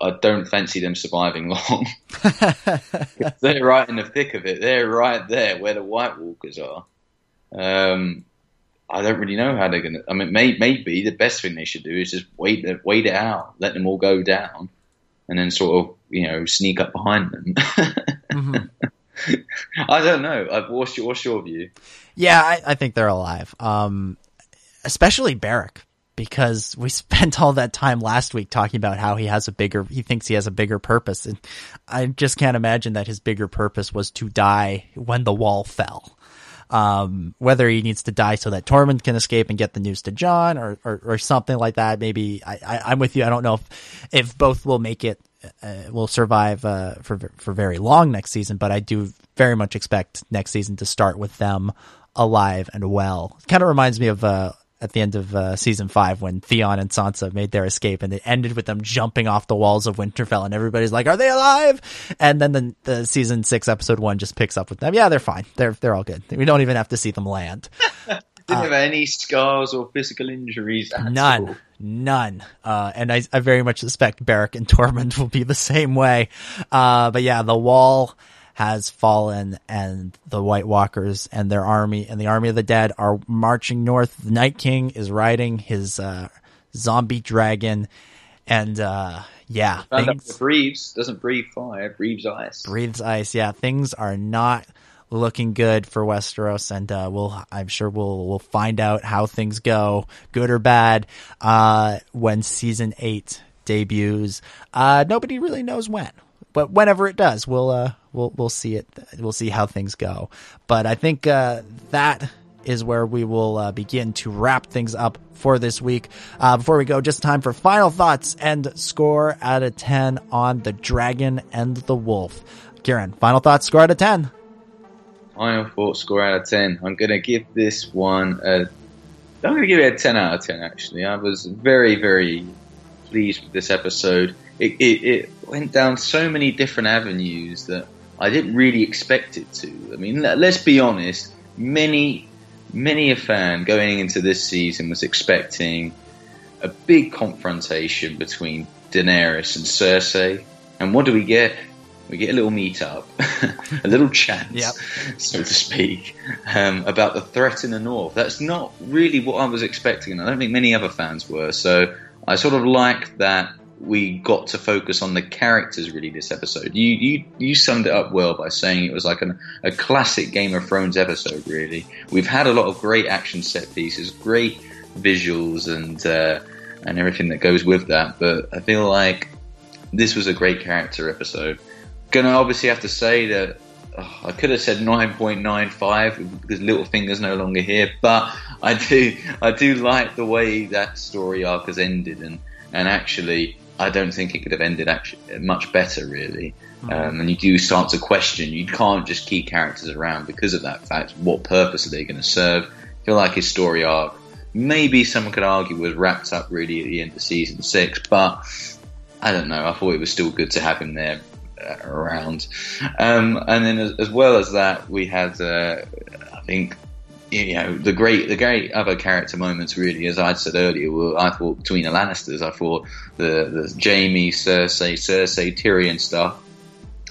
I don't fancy them surviving long. they're right in the thick of it. They're right there where the White Walkers are. Um, I don't really know how they're gonna. I mean, may, maybe the best thing they should do is just wait wait it out, let them all go down, and then sort of you know sneak up behind them. mm-hmm. I don't know. What's your, what's your view? Yeah, I, I think they're alive. Um, especially Beric, because we spent all that time last week talking about how he has a bigger, he thinks he has a bigger purpose. And I just can't imagine that his bigger purpose was to die when the wall fell. Um, whether he needs to die so that Tormund can escape and get the news to Jon or, or, or something like that. Maybe I, I, am with you. I don't know if, if both will make it uh, will survive uh, for for very long next season. But I do very much expect next season to start with them alive and well. Kind of reminds me of uh, at the end of uh, season five when Theon and Sansa made their escape, and it ended with them jumping off the walls of Winterfell, and everybody's like, "Are they alive?" And then the, the season six episode one just picks up with them. Yeah, they're fine. They're they're all good. We don't even have to see them land. Didn't have any scars or physical injuries. at None. all. None. Uh, and I, I very much suspect Beric and Tormund will be the same way. Uh, but yeah, the wall has fallen and the White Walkers and their army and the army of the dead are marching north. The Night King is riding his, uh, zombie dragon. And, uh, yeah, things- breathes, doesn't breathe fire, breathes ice. breathes ice. Yeah, things are not looking good for Westeros, and uh, we'll I'm sure we'll we'll find out how things go, good or bad, uh, when season eight debuts. Uh, nobody really knows when, but whenever it does, we'll uh, we'll we'll see it. We'll see how things go. But I think uh, that is where we will uh, begin to wrap things up for this week. Uh, before we go, just time for final thoughts and score out of 10 on the dragon and the wolf. Ciaran, final thoughts, score out of 10. Final thought score out of 10. I'm going to give this one a. I'm going to give it a 10 out of 10, actually. I was very, very pleased with this episode. It, it, it went down so many different avenues that I didn't really expect it to. I mean, let- let's be honest, many, many a fan going into this season was expecting a big confrontation between Daenerys and Cersei. And what do we get? We get a little meet up, a little chat, Yep. so to speak, um, about the threat in the north. That's not really what I was expecting, and I don't think many other fans were. So I sort of like that we got to focus on the characters really this episode. You you you summed it up well by saying it was like an, a classic Game of Thrones episode. Really, we've had a lot of great action set pieces, great visuals, and uh, and everything that goes with that. But I feel like this was a great character episode. Gonna obviously have to say that oh, I could have said 9.95 because Littlefinger's no longer here, but I do I do like the way that story arc has ended, and and actually I don't think it could have ended actually much better really. Um, and you do start to question. You can't just keep characters around because of that fact. What purpose are they going to serve? I feel like his story arc, maybe someone could argue, was wrapped up really at the end of season six, but I don't know. I thought it was still good to have him there uh, around. Um, and then, as, as well as that, we had, uh, I think, you know, the great, the great other character moments. Really, as I said earlier, were I thought between the Lannisters, I thought the the Jaime, Cersei, Cersei, Tyrion stuff.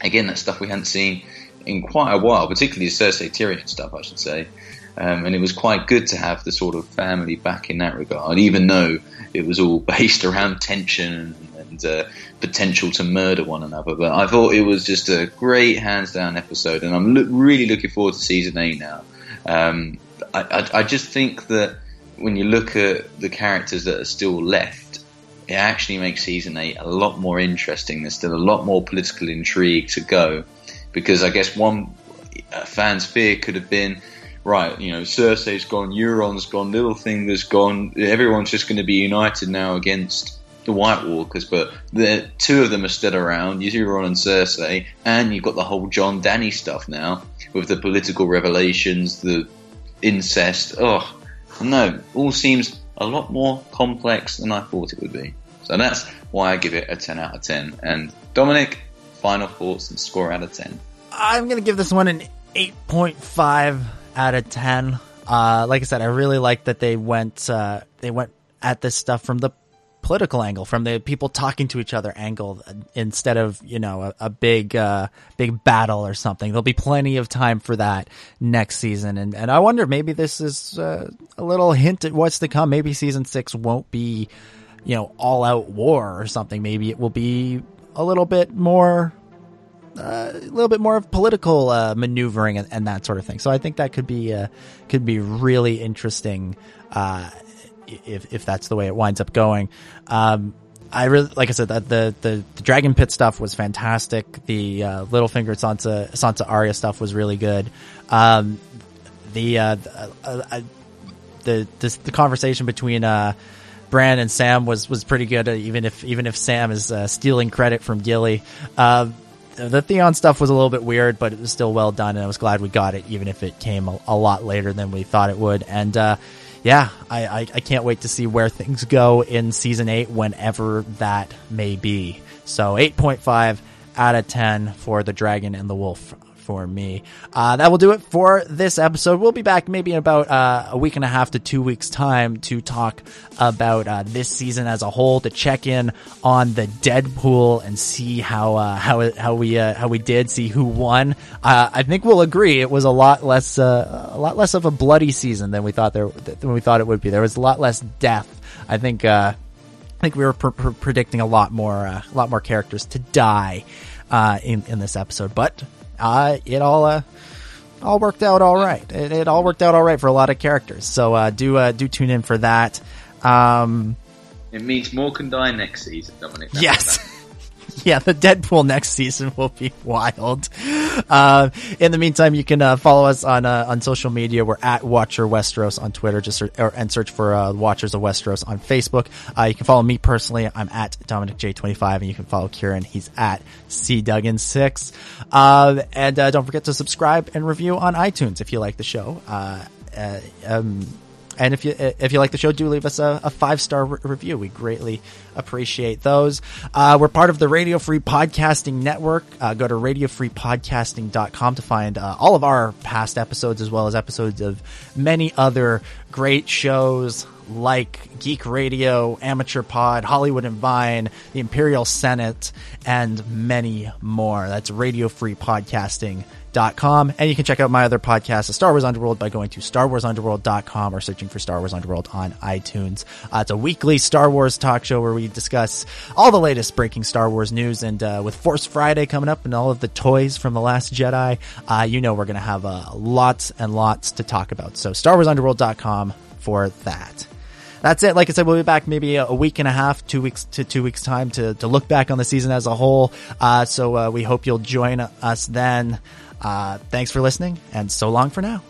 Again, that stuff we hadn't seen in quite a while, particularly the Cersei Tyrion stuff, I should say. Um, and it was quite good to have the sort of family back in that regard, even though it was all based around tension and uh, potential to murder one another. But I thought it was just a great hands down episode, and I'm loo- really looking forward to season eight now. Um, I, I, I just think that when you look at the characters that are still left, it actually makes season eight a lot more interesting. There's still a lot more political intrigue to go, because I guess one fan's fear could have been, right, you know, Cersei's gone, Euron's gone, Littlefinger's gone, everyone's just going to be united now against the White Walkers, but the two of them are still around, Euron and Cersei, and you've got the whole Jon Dany stuff now with the political revelations, the incest. Oh, no, all seems a lot more complex than I thought it would be. So that's why I give it a 10 out of 10. And Dominic, final thoughts and score out of 10. I'm going to give this one an 8.5 out of 10. Uh, like I said, I really like that they went, uh, they went at this stuff from the political angle, from the people talking to each other angle, instead of, you know, a, a big, uh, big battle or something. There'll be plenty of time for that next season. And, and I wonder, maybe this is, uh, a little hint at what's to come. Maybe season six won't be, you know, all out war or something. Maybe it will be a little bit more, uh, a little bit more of political uh, maneuvering and, and, that sort of thing. So I think that could be uh, could be really interesting uh, if if that's the way it winds up going. Um, I really, like I said, that the, the the Dragon Pit stuff was fantastic. The uh, Littlefinger Sansa Sansa Arya stuff was really good. Um, the uh, the, uh, the, the the conversation between Bran and Sam was was pretty good. Uh, even if even if Sam is uh, stealing credit from Gilly, uh, the Theon stuff was a little bit weird, but it was still well done, and I was glad we got it, even if it came a, a lot later than we thought it would. And uh, yeah, I, I, I can't wait to see where things go in season eight, whenever that may be. So eight point five out of ten for the Dragon and the Wolf for me. Uh, that will do it for this episode. We'll be back maybe in about uh, a week and a half to two weeks time to talk about uh, this season as a whole, to check in on the Deadpool and see how uh, how how we uh, how we did, see who won. Uh, I think we'll agree it was a lot less a lot less of a bloody season than we thought there than we thought it would be. There was a lot less death. I think. I think we were pr- pr- predicting a lot more, a lot more characters to die in in this episode, but uh, it all uh, all worked out all right. It, it, all worked out all right for a lot of characters. So uh, do uh, do tune in for that. Um, it means more can die next season, Dominic. That's yes. yeah, the Deadpool next season will be wild. Uh, in the meantime, you can uh, follow us on uh, on social media. We're at Watcher Westeros on Twitter, just or, and search for uh, Watchers of Westeros on Facebook. Uh, you can follow me personally. I'm at Dominic J25, and you can follow Ciaran. He's at C Duggan six. Uh, and don't forget to subscribe and review on iTunes if you like the show. Um, and if you if you like the show, do leave us a, a five star re- review. We greatly appreciate those. Uh, we're part of the Radio Free Podcasting Network. Uh, go to radiofreepodcasting.com to find uh, all of our past episodes as well as episodes of many other great shows like Geek Radio, Amateur Pod, Hollywood and Vine, the Imperial Senate, and many more. That's Radio Free Podcasting com, and you can check out my other podcast, The Star Wars Underworld, by going to starwarsunderworld.com or searching for Star Wars Underworld on iTunes. Uh, it's a weekly Star Wars talk show where we discuss all the latest breaking Star Wars news, and uh, with Force Friday coming up and all of the toys from The Last Jedi, uh, you know we're going to have uh, lots and lots to talk about. So starwarsunderworld.com for that that's it. Like I said, we'll be back maybe a, week and a half, two weeks to two weeks time to, to look back on the season as a whole. Uh, so uh, we hope you'll join us then. Uh, thanks for listening, and so long for now.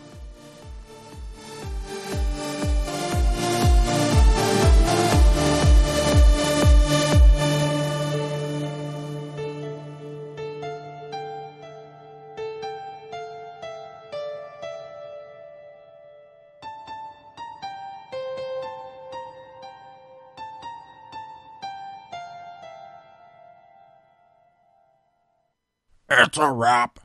It's a wrap.